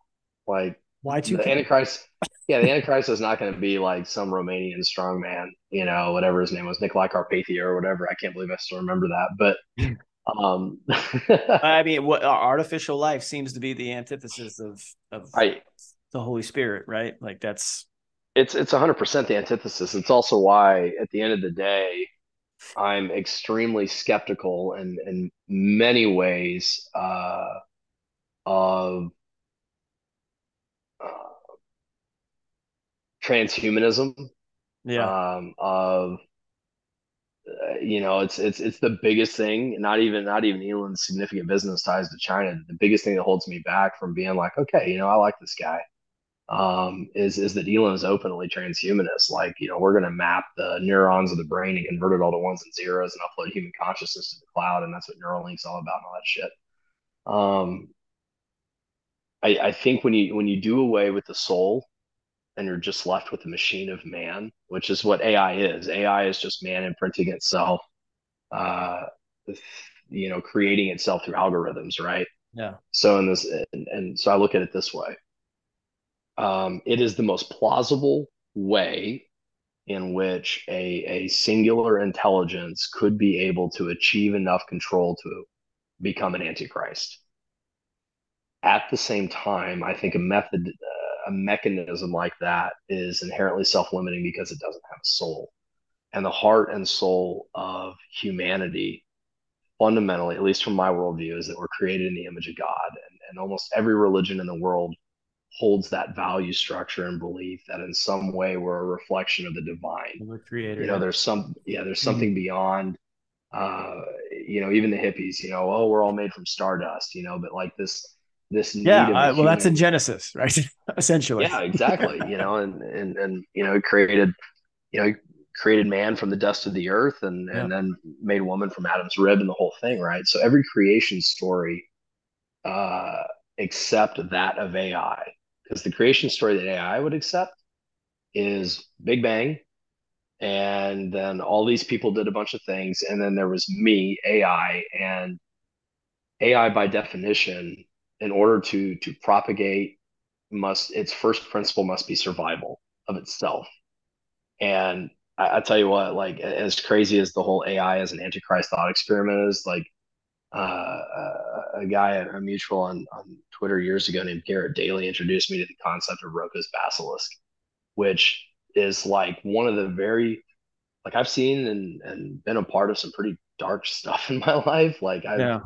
Like why two? The Antichrist. yeah, the Antichrist is not going to be like some Romanian strongman, you know, whatever his name was, Nicolae Carpathia or whatever. I can't believe I still remember that. But um I mean, what artificial life seems to be the antithesis of of right. the Holy Spirit, right? Like that's it's it's hundred percent the antithesis. It's also why at the end of the day, I'm extremely skeptical in in many ways uh, of transhumanism yeah. um, of uh, you know it's it's it's the biggest thing not even not even elon's significant business ties to china. The biggest thing that holds me back from being like okay you know i like this guy um, is is that elon is openly transhumanist like you know we're going to map the neurons of the brain and convert it all to ones and zeros and upload human consciousness to the cloud and that's what neuralink's all about and all that shit um, I, I think when you when you do away with the soul and you're just left with the machine of man, which is what AI is. AI is just man imprinting itself, uh, you know, creating itself through algorithms, right? Yeah. So in this, and, and so I look at it this way: um, it is the most plausible way in which a a singular intelligence could be able to achieve enough control to become an antichrist. At the same time, I think a method. Uh, a mechanism like that is inherently self-limiting because it doesn't have a soul and the heart and soul of humanity fundamentally at least from my worldview is that we're created in the image of god and, and almost every religion in the world holds that value structure and belief that in some way we're a reflection of the divine. The creator you know there's some yeah there's something mm-hmm. beyond uh you know even the hippies you know oh we're all made from stardust you know but like this this yeah well that's in genesis right? Essentially. Yeah exactly you know and and and you know created you know created man from the dust of the earth and yeah. and then made woman from adam's rib and the whole thing right? So every creation story uh except that of ai because the creation story that ai would accept is big bang and then all these people did a bunch of things and then there was me ai and ai by definition in order to to propagate must its first principle must be survival of itself. And I, I, tell you what like as crazy as the whole ai as an antichrist thought experiment is like uh, a guy a mutual on, on twitter years ago named garrett daly introduced me to the concept of roko's basilisk which is like one of the very like I've seen and and been a part of some pretty dark stuff in my life. Like I've yeah.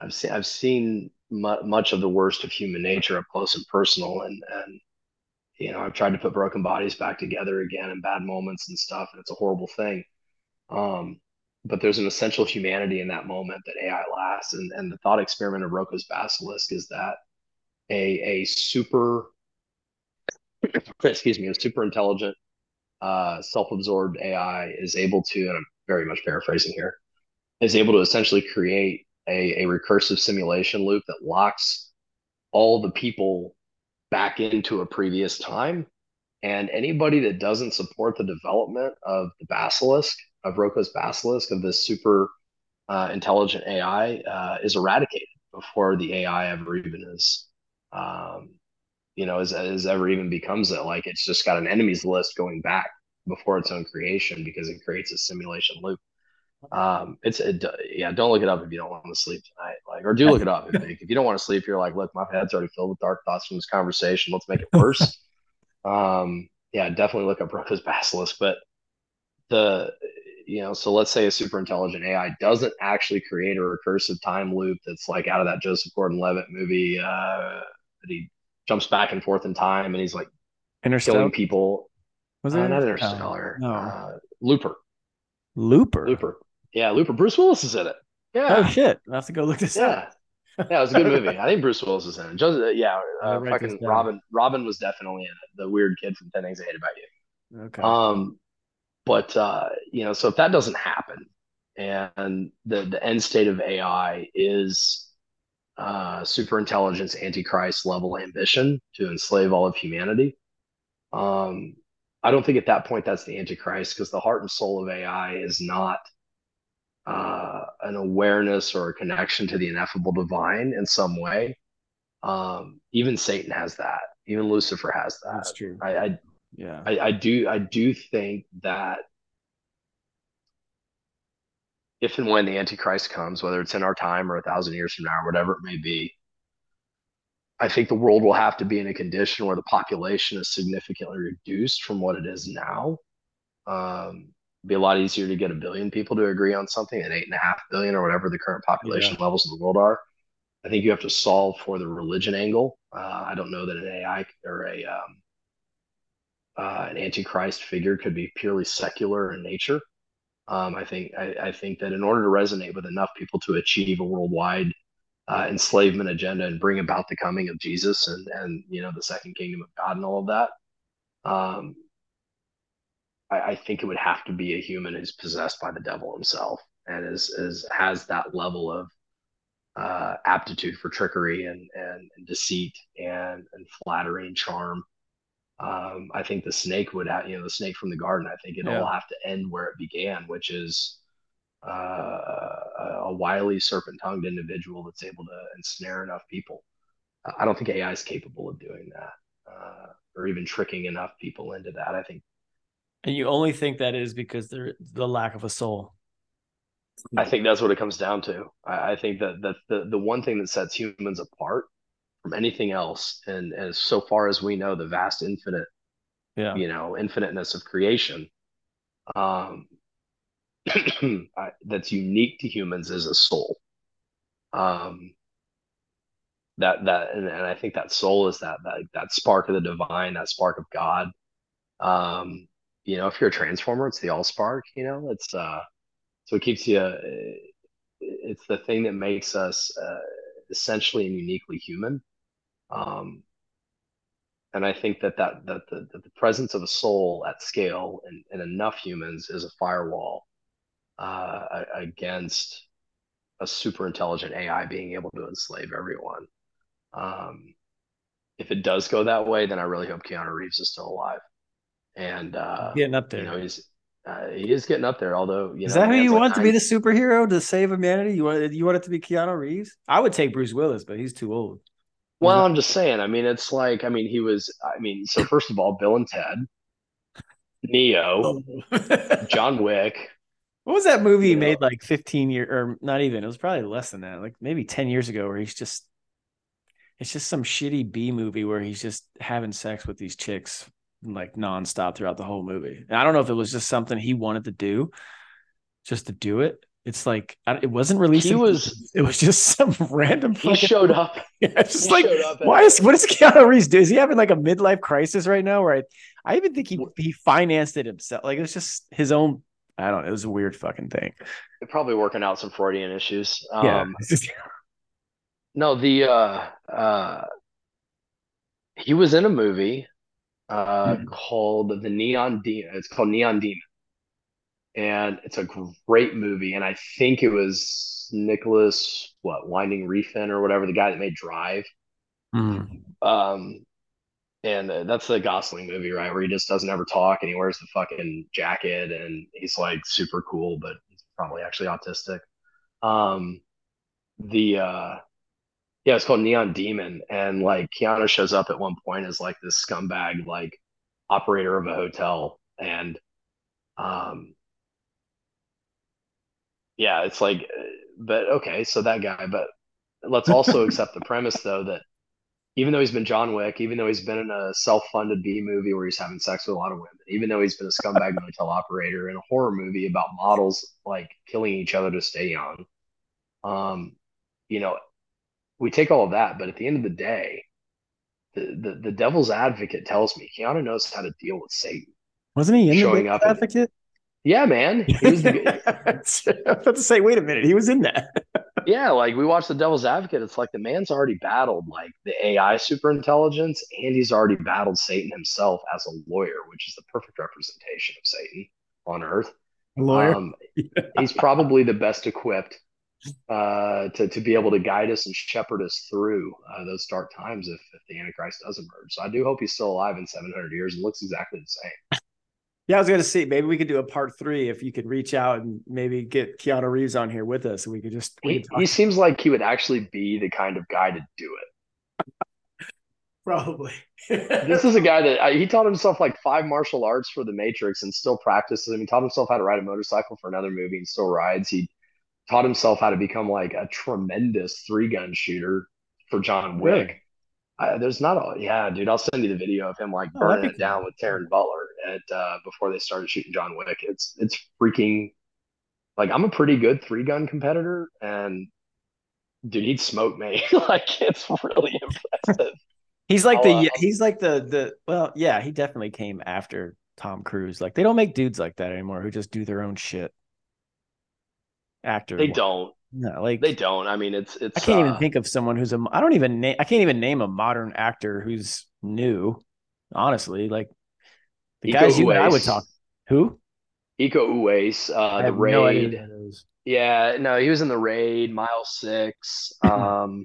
I've seen I've seen mu- much of the worst of human nature up close and personal, and and you know I've tried to put broken bodies back together again in bad moments and stuff, and it's a horrible thing. Um, but there's an essential humanity in that moment that AI lasts, and and the thought experiment of Roko's basilisk is that a a super excuse me a super intelligent uh, self-absorbed AI is able to, and I'm very much paraphrasing here, is able to essentially create a, a recursive simulation loop that locks all the people back into a previous time. And anybody that doesn't support the development of the basilisk, of Roko's basilisk, of this super uh, intelligent AI, uh, is eradicated before the AI ever even is, um, you know, as, as ever even becomes it. Like it's just got an enemies list going back before its own creation because it creates a simulation loop. Um, it's it, yeah. Don't look it up if you don't want to sleep tonight. Like, or do look it up if, if you don't want to sleep. You're like, look, my head's already filled with dark thoughts from this conversation. Let's make it worse. um, yeah, definitely look up Roko's Basilisk. But the you know, so let's say a super intelligent AI doesn't actually create a recursive time loop that's like out of that Joseph Gordon-Levitt movie uh, that he jumps back and forth in time and he's like killing people. Was it uh, not Interstellar? Oh, no, uh, Looper. Looper. Looper. Yeah, Looper. Bruce Willis is in it. Yeah. Oh shit! I have to go look this yeah. up. yeah, it was a good movie. I think Bruce Willis is in it. Uh, yeah, uh, fucking Robin. Robin was definitely in it. The weird kid from Ten Things I Hate About You. Okay. Um, but uh, you know, so if that doesn't happen, and the the end state of AI is uh, super intelligence, antichrist level ambition to enslave all of humanity, um, I don't think at that point that's the Antichrist because the heart and soul of AI is not uh, an awareness or a connection to the ineffable divine in some way. Um, even Satan has that. Even Lucifer has that. That's true. I, I yeah. I, I do. I do think that if and when the Antichrist comes, whether it's in our time or a thousand years from now, or whatever it may be, I think the world will have to be in a condition where the population is significantly reduced from what it is now. Um, be a lot easier to get a billion people to agree on something than eight and a half billion or whatever the current population yeah. levels of the world are. I think you have to solve for the religion angle. Uh, I don't know that an AI or a um, uh, an antichrist figure could be purely secular in nature. Um, I think I, I, think that in order to resonate with enough people to achieve a worldwide uh, enslavement agenda and bring about the coming of Jesus and and you know the second kingdom of God and all of that. Um, I, I think it would have to be a human who's possessed by the devil himself and is is has that level of uh, aptitude for trickery and, and, and deceit and and flattery and charm. Um, I think the snake would have, you know, the snake from the garden. I think it'll yeah. have to end where it began, which is uh, a wily serpent-tongued individual that's able to ensnare enough people. I don't think AI is capable of doing that, uh, or even tricking enough people into that. I think. And you only think that is because there the lack of a soul. I think that's what it comes down to. I, I think that that the the one thing that sets humans apart from anything else, and as so far as we know, the vast infinite, yeah, you know, infiniteness of creation, um, that's unique to humans is a soul. Um, that that and, and I think that soul is that that that spark of the divine, that spark of God. Um, you know, if you're a transformer, it's the all spark. You know, it's uh, so it keeps you. Uh, it's the thing that makes us uh, essentially and uniquely human. Um, and I think that that that the, that the presence of a soul at scale and, and enough humans is a firewall uh, against a super intelligent AI being able to enslave everyone. Um, if it does go that way, then I really hope Keanu Reeves is still alive. And uh, getting up there, you know, he's uh, he is getting up there. Although, is know, that who you like want to be the superhero to save humanity? You want you want it to be Keanu Reeves? I would take Bruce Willis, but he's too old. Well, I'm just saying. I mean, it's like I mean, he was. I mean, so first of all, Bill and Ted, Neo, oh. John Wick. What was that movie he made like 15 years or not even? It was probably less than that, like maybe 10 years ago, where he's just it's just some shitty B movie where he's just having sex with these chicks like nonstop throughout the whole movie. And I don't know if it was just something he wanted to do, just to do it. It's like it wasn't released. He was. It was just some random. He showed up. Yeah, it's just like why is what is Keanu Reeves do? Is he having like a midlife crisis right now? Where I, I even think he he financed it himself. Like it was just his own. I don't. know. It was a weird fucking thing. Probably working out some Freudian issues. Yeah. Um, no, the uh, uh, he was in a movie uh, mm-hmm. called The Neon Demon. It's called Neon Demon and it's a great movie. And I think it was Nicolas what Winding Refn or whatever the guy that made Drive. Mm. Um, and that's the Gosling movie, right? Where he just doesn't ever talk and he wears the fucking jacket and he's like super cool, but he's probably actually autistic. Um, the uh, yeah, it's called Neon Demon, and like Keanu shows up at one point as like this scumbag, like operator of a hotel, and um, yeah, it's like, but okay, so that guy, but let's also accept the premise though that even though he's been John Wick, even though he's been in a self-funded B movie where he's having sex with a lot of women, even though he's been a scumbag motel operator in a horror movie about models like killing each other to stay young, um, you know, we take all of that, but at the end of the day, the, the, the devil's advocate tells me Keanu knows how to deal with Satan. Wasn't he in showing the up advocate? Yeah, man. He was the, I was about to say, wait a minute, he was in that. yeah, like we watched The Devil's Advocate. It's like the man's already battled like the AI superintelligence, and he's already battled Satan himself as a lawyer, which is the perfect representation of Satan on Earth. lawyer. Um, he's probably the best equipped uh, to to be able to guide us and shepherd us through uh, those dark times if, if the Antichrist does emerge. So I do hope he's still alive in 700 years and looks exactly the same. Yeah, I was going to see maybe we could do a part three if you could reach out and maybe get Keanu Reeves on here with us, and we could just. We he, could he seems like he would actually be the kind of guy to do it. Probably. this is a guy that uh, he taught himself like five martial arts for The Matrix and still practices. I mean, he taught himself how to ride a motorcycle for another movie and still rides. He taught himself how to become like a tremendous three gun shooter for John Wick. Really? I, there's not a yeah, dude. I'll send you the video of him like oh, burning it down with Taran Butler at uh, before they started shooting John Wick. It's it's freaking like I'm a pretty good three gun competitor, and dude, he'd smoke me. like it's really impressive. he's like the uh, he's like the the well, yeah, he definitely came after Tom Cruise. Like they don't make dudes like that anymore who just do their own shit. Actor, they don't. No, like they don't. I mean, it's it's. I can't uh, even think of someone who's a. I don't even name. I can't even name a modern actor who's new. Honestly, like the Iko guys you and I would talk. Who? Iko Uwais, uh, the raid. No yeah, no, he was in the raid, mile six. Um,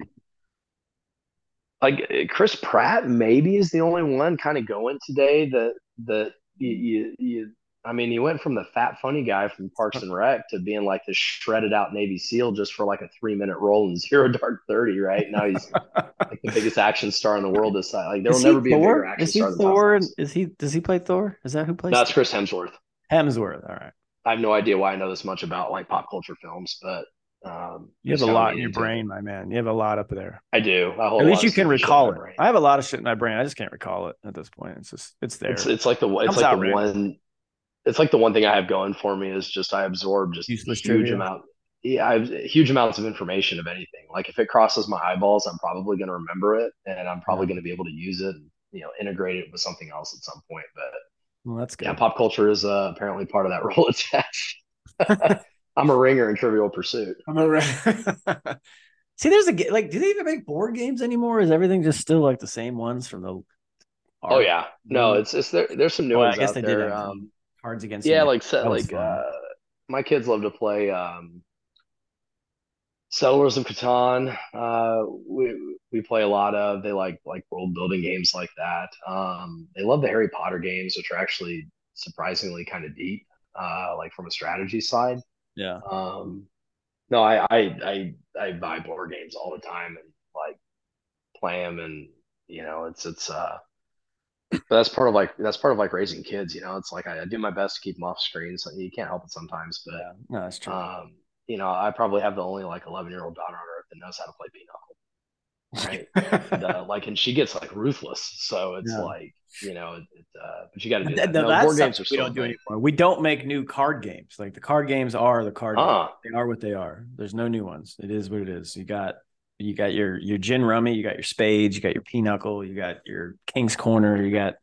like Chris Pratt, maybe is the only one kind of going today that that you, you, you I mean, he went from the fat funny guy from Parks and Rec to being like this shredded out Navy SEAL just for like a three minute role in Zero Dark Thirty. Right now, he's like the biggest action star in the world. This side, like there will never be Thor? a bigger action is he star. Thor? Is he? Does he play Thor? Is that who plays? That's Chris Hemsworth. Hemsworth. All right. I have no idea why I know this much about like pop culture films, but um, you have a lot in your brain, my man. You have a lot up there. I do. At least you can recall it. I have a lot of shit in my brain. I just can't recall it at this point. It's just it's there. It's, it's like the it's like the one it's like the one thing I have going for me is just I absorb just Useless huge trivia. amount. Yeah, I have huge amounts of information of anything. Like if it crosses my eyeballs, I'm probably going to remember it, and I'm probably going to be able to use it, and you know, integrate it with something else at some point. But well, that's good. Yeah, pop culture is uh, apparently part of that Rolodex. I'm a ringer in Trivial Pursuit. I'm a ringer. See, there's a like. Do they even make board games anymore? Is everything just still like the same ones from the? Oh yeah, no, it's it's there. There's some new well, ones. I guess they there. did. Um, Cards Against yeah, like set like uh, my kids love to play um, Settlers of Catan. Uh, we we play a lot of. They like like world building games like that. Um, they love the Harry Potter games, which are actually surprisingly kind of deep, uh, like from a strategy side. Yeah. Um, no, I I I I buy board games all the time and like play them, and you know, it's it's uh but that's part of like that's part of like raising kids. You know, it's like I, I do my best to keep them off screen. So you can't help it sometimes. But yeah, no, that's true. Um, you know, I probably have the only like 11 year old daughter on earth that knows how to play pinochle. right? and, uh, like, and she gets like ruthless. So it's yeah. like, you know, it, uh, but you got to do that. No, no board games are we don't do anymore. We don't make new card games. Like the card games are the card. Uh, they are what they are. There's no new ones. It is what it is. You got you got your your gin rummy, you got your spades, you got your pinochle, you got your king's corner, you got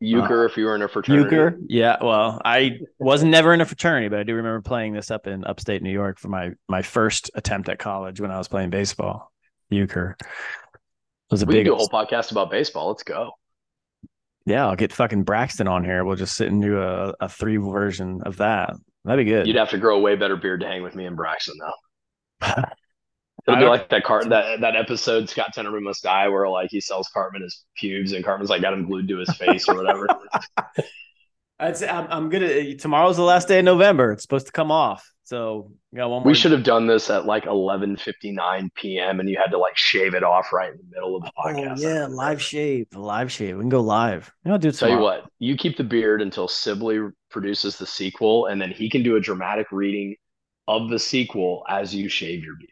euchre uh, if you were in a fraternity. Euchre, yeah. Well, I wasn't never in a fraternity, but I do remember playing this up in upstate New York for my my first attempt at college when I was playing baseball. Euchre was a we big. do a whole podcast about baseball. Let's go. Yeah, I'll get fucking Braxton on here. We'll just sit and do a, a three version of that. That'd be good. You'd have to grow a way better beard to hang with me and Braxton, though. It'll be like that car that that episode Scott Tenorman must die where like he sells Cartman his pubes and Cartman's like got him glued to his face or whatever. I'd say I'm, I'm gonna tomorrow's the last day of November. It's supposed to come off. So got one We should have done this at like 11:59 p.m. and you had to like shave it off right in the middle of the oh, podcast. Oh, yeah, live shave, live shave. We can go live. You know, do Tell you what, you keep the beard until Sibley produces the sequel, and then he can do a dramatic reading of the sequel as you shave your beard.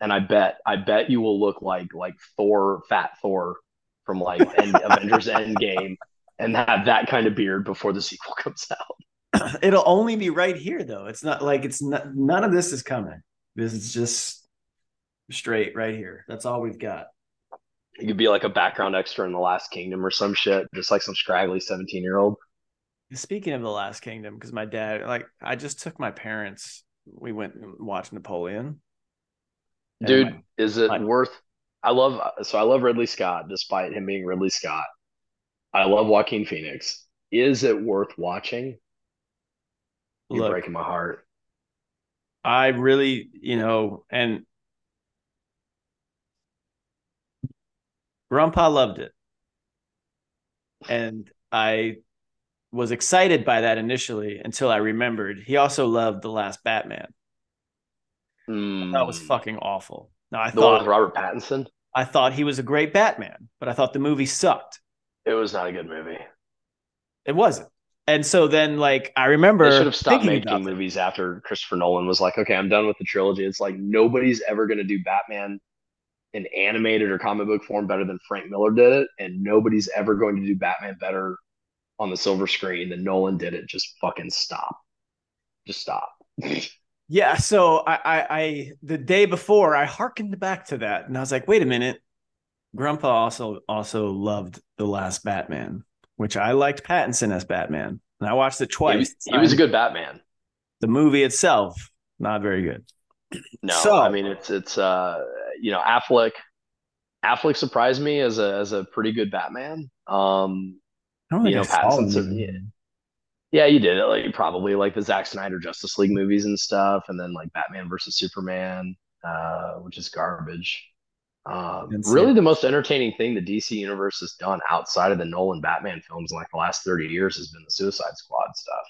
And I bet, I bet you will look like like Thor, Fat Thor from like End, Avengers Endgame, and have that kind of beard before the sequel comes out. it'll only be right here though. It's not like it's not none of this is coming. This is just straight right here. That's all we've got. You could be like a background extra in the Last Kingdom or some shit, just like some scraggly 17 year old. Speaking of the Last Kingdom, because my dad, like, I just took my parents. We went and watched Napoleon. Dude, my, is it my, worth? I love so I love Ridley Scott, despite him being Ridley Scott. I love Joaquin Phoenix. Is it worth watching? You're Look, breaking my heart. I really, you know, and Grandpa loved it. And I was excited by that initially until I remembered he also loved the last Batman. Mm. That was fucking awful. Now I the thought Robert Pattinson. I thought he was a great Batman, but I thought the movie sucked. It was not a good movie. It wasn't. And so then, like, I remember they should have stopped making movies after Christopher Nolan was like, "Okay, I'm done with the trilogy." It's like nobody's ever going to do Batman in animated or comic book form better than Frank Miller did it, and nobody's ever going to do Batman better on the silver screen than Nolan did it. Just fucking stop. Just stop. yeah. So I, I, I, the day before, I harkened back to that, and I was like, "Wait a minute." Grandpa also also loved the last Batman which I liked Pattinson as Batman. And I watched it twice. He was, he was a good Batman. The movie itself, not very good. No, so, I mean it's it's uh you know Affleck. Affleck surprised me as a as a pretty good Batman. Um, I don't know Pattinson. Yeah, you did it like probably like the Zack Snyder Justice League movies and stuff, and then like Batman versus Superman, uh, which is garbage. Um, really, the most entertaining thing the DC universe has done outside of the Nolan Batman films in like the last 30 years has been the Suicide Squad stuff.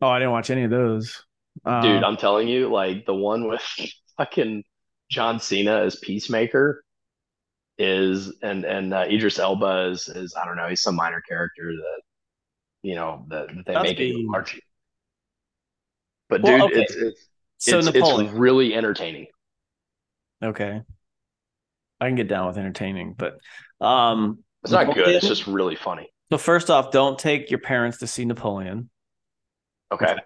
Oh, I didn't watch any of those. Dude, uh, I'm telling you, like the one with fucking John Cena as Peacemaker is, and and uh, Idris Elba is, is I don't know, he's some minor character that you know that, that they make be... it Archie. But well, dude, okay. it's it's so it's, it's really entertaining. Okay. I can get down with entertaining, but um, it's not Napoleon, good. It's just really funny. So first off, don't take your parents to see Napoleon. Okay.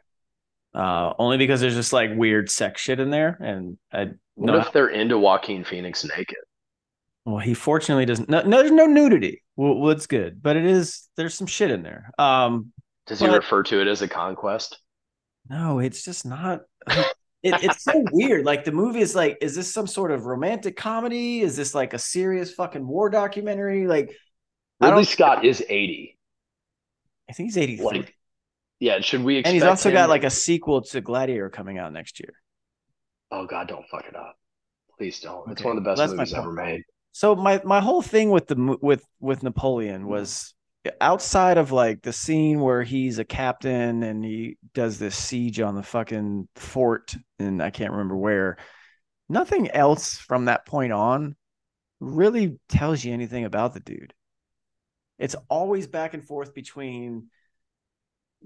Uh, only because there's just like weird sex shit in there, and I. What if they're into Joaquin Phoenix naked? Well, he fortunately doesn't. No, no there's no nudity. Well, well, it's good, but it is. There's some shit in there. Um, Does he refer to it as a conquest? No, it's just not. it, it's so weird. Like the movie is like, is this some sort of romantic comedy? Is this like a serious fucking war documentary? Like Ridley Scott is 80. I think he's 83. Like, yeah, should we And he's also him... got like a sequel to Gladiator coming out next year. Oh god, don't fuck it up. Please don't. Okay. It's one of the best well, movies ever made. So my my whole thing with the with with Napoleon mm-hmm. was outside of like the scene where he's a captain and he does this siege on the fucking fort and I can't remember where, nothing else from that point on really tells you anything about the dude. It's always back and forth between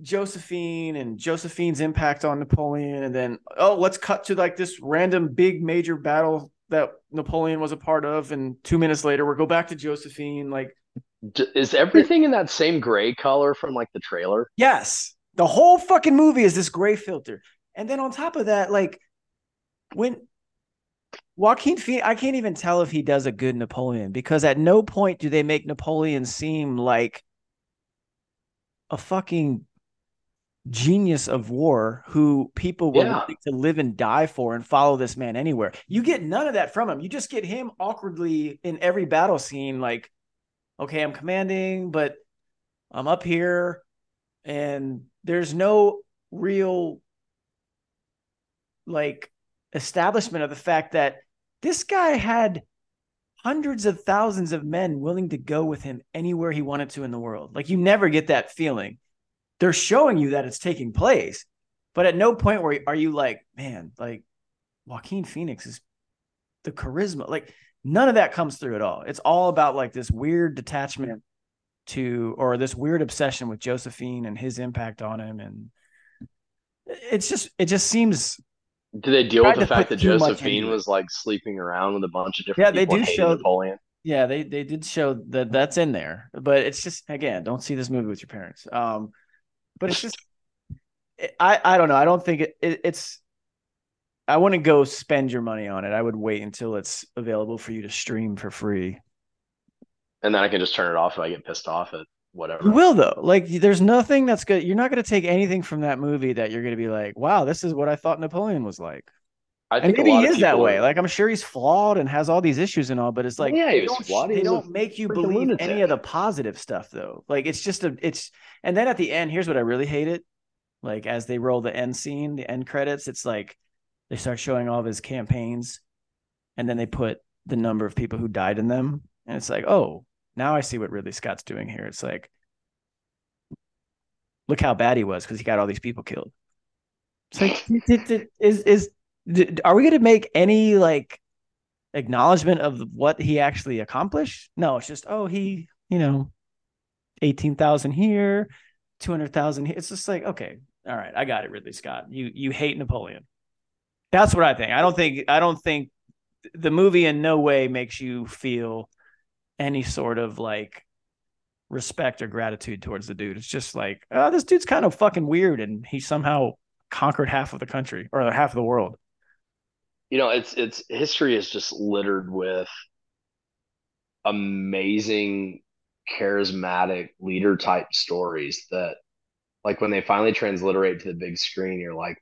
Josephine and Josephine's impact on Napoleon, and then oh, let's cut to like this random big major battle that Napoleon was a part of, and two minutes later we go back to Josephine. Like, is everything in that same gray color from like the trailer? Yes, the whole fucking movie is this gray filter, and then on top of that, like when Joaquin Phoenix, I can't even tell if he does a good Napoleon because at no point do they make Napoleon seem like a fucking genius of war who people were yeah. to live and die for and follow this man anywhere. You get none of that from him. You just get him awkwardly in every battle scene, like, okay, I'm commanding, but I'm up here, and there's no real like establishment of the fact that this guy had hundreds of thousands of men willing to go with him anywhere he wanted to in the world. Like you never get that feeling. They're showing you that it's taking place, but at no point where are you like, man, like Joaquin Phoenix is the charisma. Like none of that comes through at all. It's all about like this weird detachment to or this weird obsession with Josephine and his impact on him and it's just it just seems do they deal with the fact that Josephine was like sleeping around with a bunch of different? People. Yeah, they do show Napoleon. Yeah, they they did show that that's in there, but it's just again, don't see this movie with your parents. Um, but it's just, I I don't know. I don't think it, it it's. I wouldn't go spend your money on it. I would wait until it's available for you to stream for free. And then I can just turn it off if I get pissed off at whatever. You will though. Like there's nothing that's good. You're not going to take anything from that movie that you're going to be like, wow, this is what I thought Napoleon was like. I think and maybe he is that way. Are... Like I'm sure he's flawed and has all these issues and all, but it's like yeah, he was flawed. They don't make you believe lunatic. any of the positive stuff though. Like it's just a it's and then at the end, here's what I really hate it. Like as they roll the end scene, the end credits, it's like they start showing all of his campaigns, and then they put the number of people who died in them, and it's like, oh, now I see what Ridley Scott's doing here. It's like, look how bad he was because he got all these people killed. It's like, is is are we going to make any like acknowledgement of what he actually accomplished? No, it's just oh he you know, eighteen thousand here, two hundred thousand here. It's just like okay, all right, I got it, Ridley Scott. You you hate Napoleon. That's what I think. I don't think I don't think the movie in no way makes you feel any sort of like respect or gratitude towards the dude. It's just like, oh, this dude's kind of fucking weird, and he somehow conquered half of the country or half of the world. You know, it's it's history is just littered with amazing, charismatic leader type stories that, like, when they finally transliterate to the big screen, you're like,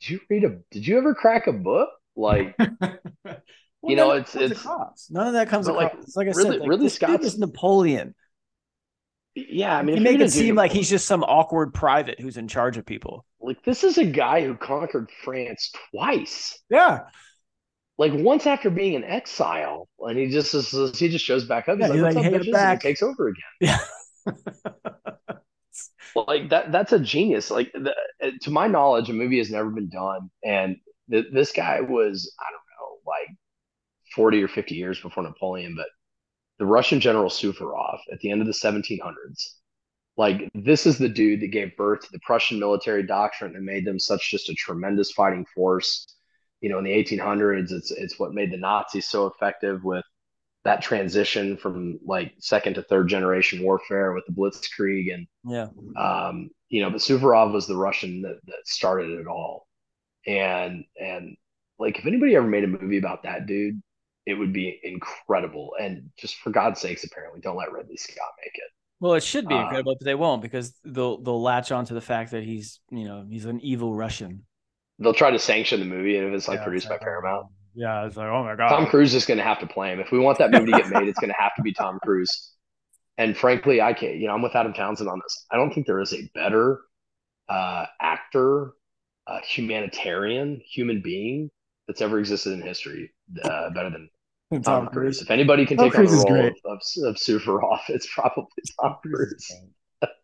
did you read a? Did you ever crack a book? Like. Well, you know, it's it's across. none of that comes across. Like, it's like I really, said, like, Ridley Scott is Napoleon. Yeah, I mean, you make it seem like he's just some awkward private who's in charge of people. Like this is a guy who conquered France twice. Yeah. Like once after being in exile, and he just he just shows back up. He's yeah, like, "What's like, up, Back. And he takes over again. Yeah. like that. That's a genius. Like the, to my knowledge, a movie has never been done, and th- this guy was I don't know, like 40 or 50 years before Napoleon, but the Russian general Suvorov at the end of the 1700s. Like, this is the dude that gave birth to the Prussian military doctrine and made them such just a tremendous fighting force. You know, in the 1800s, it's it's what made the Nazis so effective with that transition from like second to third generation warfare with the Blitzkrieg and yeah, um, you know, but Suvorov was the Russian that, that started it all, and and like if anybody ever made a movie about that dude, it would be incredible. And just for God's sakes, apparently, don't let Ridley Scott make it. Well, it should be uh, incredible, but they won't because they'll they'll latch on to the fact that he's you know he's an evil Russian. They'll try to sanction the movie if it's like yeah, produced by Paramount. Yeah, it's like oh my god, Tom Cruise is going to have to play him if we want that movie to get made. it's going to have to be Tom Cruise. And frankly, I can't. You know, I'm with Adam Townsend on this. I don't think there is a better uh, actor, uh, humanitarian, human being that's ever existed in history. Uh, better than Tom, Tom Cruise. Cruise. If anybody can Tom take Cruise on the role of, of, of Suvorov, it's probably Tom Cruise.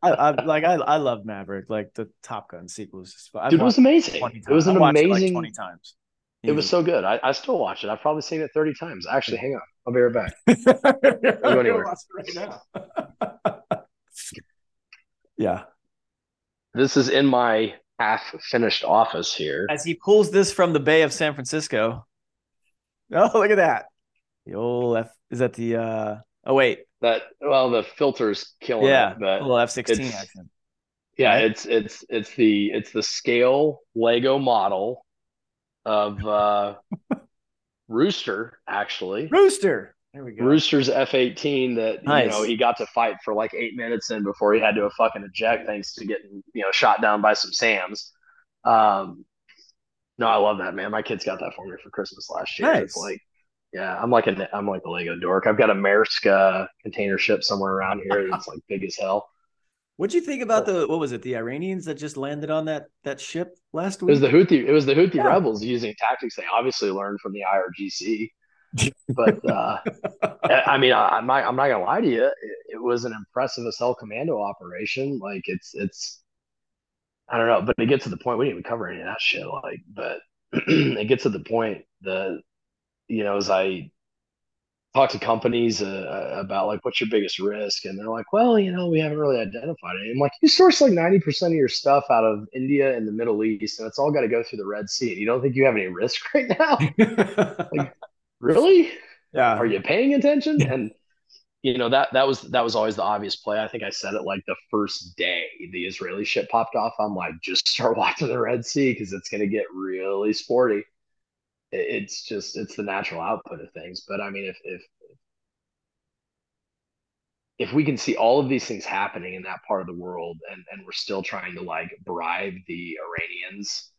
I, I, like I I love Maverick. Like the Top Gun sequel was just Dude, it was amazing. It was an amazing it like twenty times. It was so good. I, I still watch it. I've probably seen it thirty times. Actually, hang on. I'll be right back. go anywhere. Right now. yeah. This is in my half finished office here. As he pulls this from the Bay of San Francisco. Oh, look at that. The old F is that the uh oh wait. That well the filter's killing yeah, it, but little F sixteen action. Yeah, right? it's it's it's the it's the scale Lego model of uh Rooster, actually. Rooster. There we go. Rooster's F eighteen that nice. you know he got to fight for like eight minutes in before he had to fucking eject thanks to getting you know shot down by some Sams. Um, no, I love that man. My kids got that for me for Christmas last year. Nice. It's like, yeah, I'm like a I'm like a Lego dork. I've got a Maersk uh, container ship somewhere around here that's like big as hell. What'd you think about the what was it? The Iranians that just landed on that that ship last week. It was the Houthi. It was the Houthi yeah. rebels using tactics they obviously learned from the IRGC. but uh, I mean, I, am not. I'm not gonna lie to you. It, it was an impressive assault commando operation. Like it's it's. I don't know, but it gets to the point we didn't even cover any of that shit. Like, but it gets to the point the, you know, as I talk to companies uh, uh, about like what's your biggest risk? And they're like well you know we haven't really identified it. I'm like you source like 90% of your stuff out of india and the middle east and it's all got to go through the red sea and you don't think you have any risk right now? Like, really? Yeah. Are you paying attention? And you know that that was that was always the obvious play. I think i said it like the first day the israeli ship popped off i'm like just start watching the red sea because it's going to get really sporty it's just it's the natural output of things. But I mean, if if if we can see all of these things happening in that part of the world, and and we're still trying to like bribe the Iranians,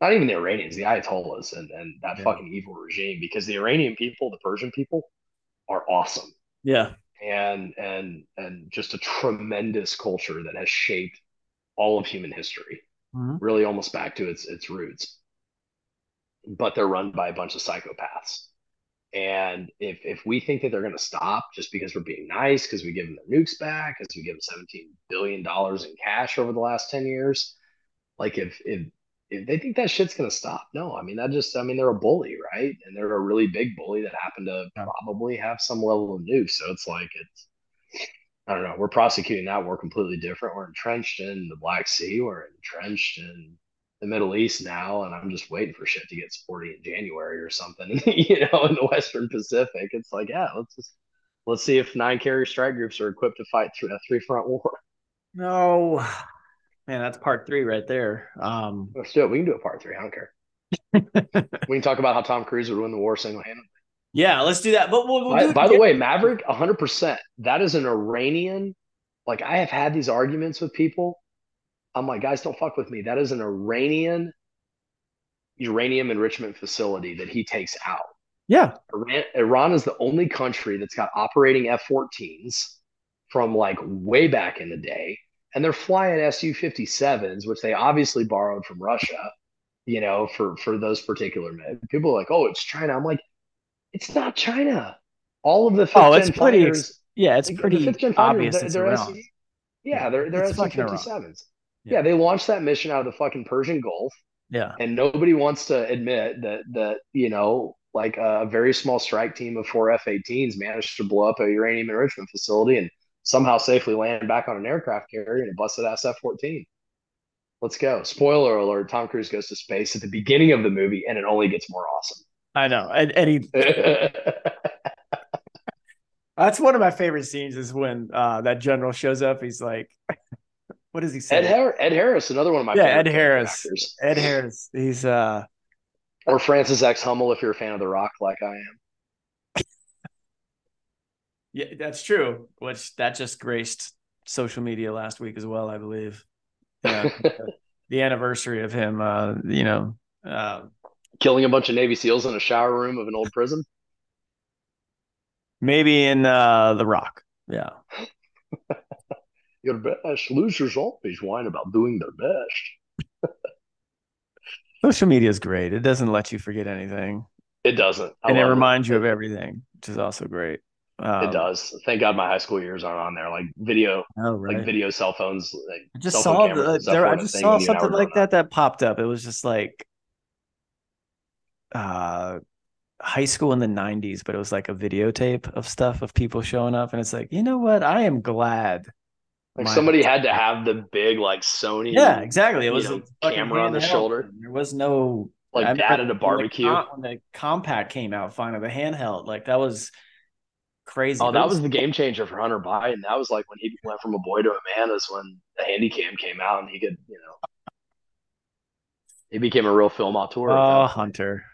not even the Iranians, the Ayatollahs, and and that yeah. fucking evil regime, because the Iranian people, the Persian people, are awesome. Yeah. And and and just a tremendous culture that has shaped all of human history, mm-hmm. really almost back to its its roots but they're run by a bunch of psychopaths. And if if we think that they're going to stop just because we're being nice, because we give them their nukes back, because we give them seventeen billion dollars in cash over the last ten years, like if if if they think that shit's going to stop, no. I mean that just I mean they're a bully, right? And they're a really big bully that happened to probably have some level of nukes. So it's like it's I don't know. We're prosecuting that We're completely different. We're entrenched in the Black Sea. We're entrenched in the Middle East now, and I'm just waiting for shit to get sporty in January or something. you know, in the Western Pacific, it's like, yeah, let's just let's see if nine carrier strike groups are equipped to fight through a three front war. No, man, that's part three right there. Um, let's do it. We can do a part three. I don't care. we can talk about how Tom Cruise would win the war single handedly. Yeah, let's do that. But we'll, we'll by, by the way, Maverick, 100%. That is an Iranian. Like, I have had these arguments with people I'm like, guys, don't fuck with me. That is an Iranian uranium enrichment facility that he takes out. Yeah. Iran, Iran is the only country that's got operating F 14s from like way back in the day. And they're flying Su 57s, which they obviously borrowed from Russia, you know, for, for those particular men. People are like, oh, it's China. I'm like, it's not China. All of the fifth oh, it's pretty, fighters, yeah, it's pretty obvious. They're, they're SU, yeah, they're, they're Su 57s. Yeah. yeah, they launched that mission out of the fucking Persian Gulf. Yeah. And nobody wants to admit that that, you know, like a very small strike team of four F-18s managed to blow up a uranium enrichment facility and somehow safely land back on an aircraft carrier in a busted ass F-14. Let's go. Spoiler alert, Tom Cruise goes to space at the beginning of the movie and it only gets more awesome. I know. And, and he That's one of my favorite scenes is when uh, that general shows up. He's like what does he say? Ed, Har- Ed Harris, another one of my yeah, Ed Harris. Actors. Ed Harris. He's uh or Francis X Hummel if you're a fan of The Rock, like I am. yeah, that's true. Which that just graced social media last week as well, I believe. Yeah, the anniversary of him. Uh, you know, uh, killing a bunch of Navy SEALs in a shower room of an old prison. Maybe in uh, The Rock. Yeah. your best. Losers always whine about doing their best. Social media is great. It doesn't let you forget anything. It doesn't. I and it reminds it. you of everything, which is also great. Um, it does. Thank God my high school years aren't on there. Like video, oh, right. like video cell phones. Like I just saw the, there, I just saw something like that that popped up. It was just like uh high school in the 90s, but it was like a videotape of stuff of people showing up. And it's like, you know what? I am glad like My somebody had to have the big like Sony. Yeah, exactly. It was know, a camera on the shoulder. There was no like dad at a barbecue. When the, when the, compact came out, finally the handheld, like that was crazy. Oh, that was the game changer for Hunter Biden. That was like when he went from a boy to a man. Is when the Handycam came out and he could, you know, he became a real film auteur. Oh, Hunter,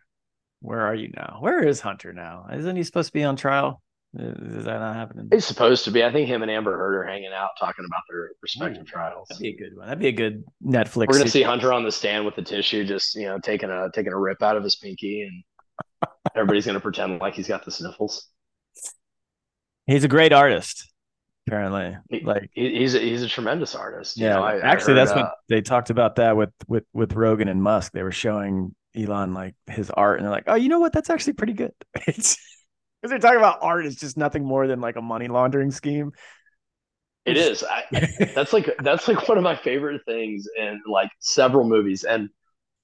where are you now? Where is Hunter now? Isn't he supposed to be on trial? Is that not happening? He's supposed to be. I think him and Amber Heard are hanging out talking about their respective Ooh, trials. That'd be a good one. That'd be a good Netflix. We're gonna see Hunter on the stand with the tissue, just you know, taking a taking a rip out of his pinky, and everybody's gonna pretend like he's got the sniffles. He's a great artist, apparently. like he, he's a, he's a tremendous artist. yeah, know, I, actually, I heard, that's uh, what they talked about that with with with Rogan and Musk. They were showing Elon like his art, and they're like, "Oh, you know what? That's actually pretty good." It's because they're talking about art is just nothing more than like a money laundering scheme. It is. I, that's like that's like one of my favorite things in like several movies. And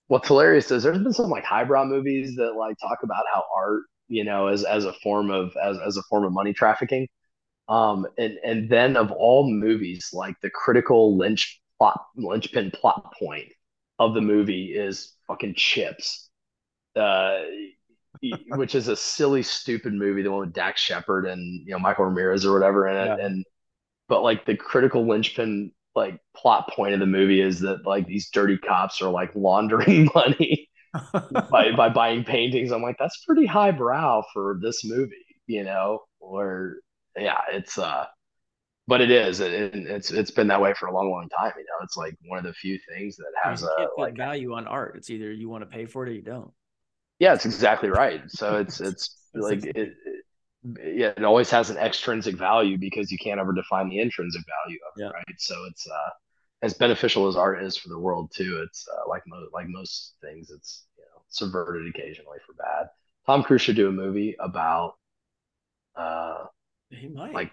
what's hilarious is there's been some like highbrow movies that like talk about how art, you know, as as a form of as as a form of money trafficking. Um, and and then of all movies, like the critical lynch plot linchpin plot point of the movie is fucking chips. Uh, which is a silly, stupid movie, the one with Dax Shepard and you know Michael Ramirez or whatever in it. Yeah. And but like the critical linchpin like plot point of the movie is that like these dirty cops are like laundering money by by buying paintings. I'm like, that's pretty highbrow for this movie, you know? Or yeah, it's uh but it is it, it's it's been that way for a long long time you know it's like one of the few things that has a like value on art it's either you want to pay for it or you don't yeah, it's exactly right. So it's it's like it, it, yeah, it always has an extrinsic value because you can't ever define the intrinsic value of it, right? So it's uh as beneficial as art is for the world too. It's uh, like most like most things, it's you know subverted occasionally for bad. Tom Cruise should do a movie about uh he might like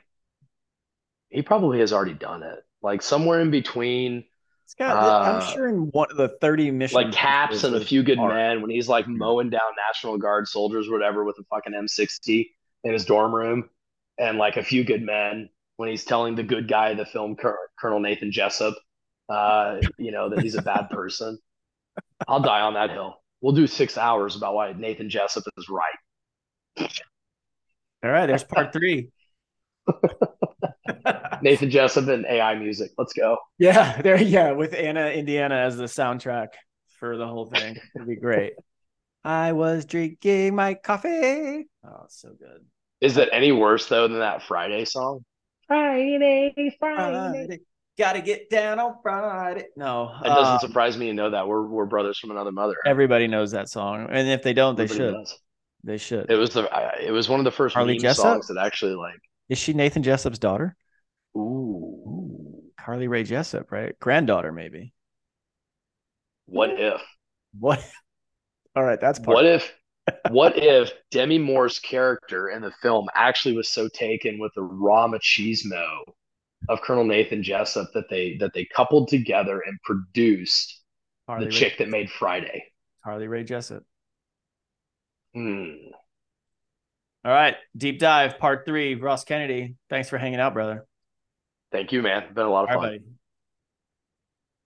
he probably has already done it. Like somewhere in between Scott, uh, I'm sure in one of the 30 missions, like Caps and a few good men, when he's like mowing down National Guard soldiers, or whatever, with a fucking M60 in his dorm room, and like a few good men, when he's telling the good guy of the film, Colonel Nathan Jessup, uh, you know, that he's a bad person. I'll die on that hill. We'll do six hours about why Nathan Jessup is right. All right, there's part three. Nathan Jessup and AI music. Let's go. Yeah, there. Yeah, with Anna Indiana as the soundtrack for the whole thing. It'd be great. I was drinking my coffee. Oh, so good. Is it any worse though than that Friday song? Friday, Friday. Friday. Gotta get down on Friday. No, it doesn't um, surprise me to know that we're we're brothers from another mother. Everybody knows that song, and if they don't, Everybody they should. Does. They should. It was the. It was one of the first Harley songs that actually like. Is she Nathan Jessup's daughter? Ooh. Carly Ray Jessup, right? Granddaughter, maybe. What if? What? All right, that's part. What if? what if Demi Moore's character in the film actually was so taken with the raw machismo of Colonel Nathan Jessup that they that they coupled together and produced Harley the Ray chick that made Friday? Harley Ray Jessup. Hmm. All right, deep dive part three. Ross Kennedy, thanks for hanging out, brother. Thank you, man. It's Been a lot of fun.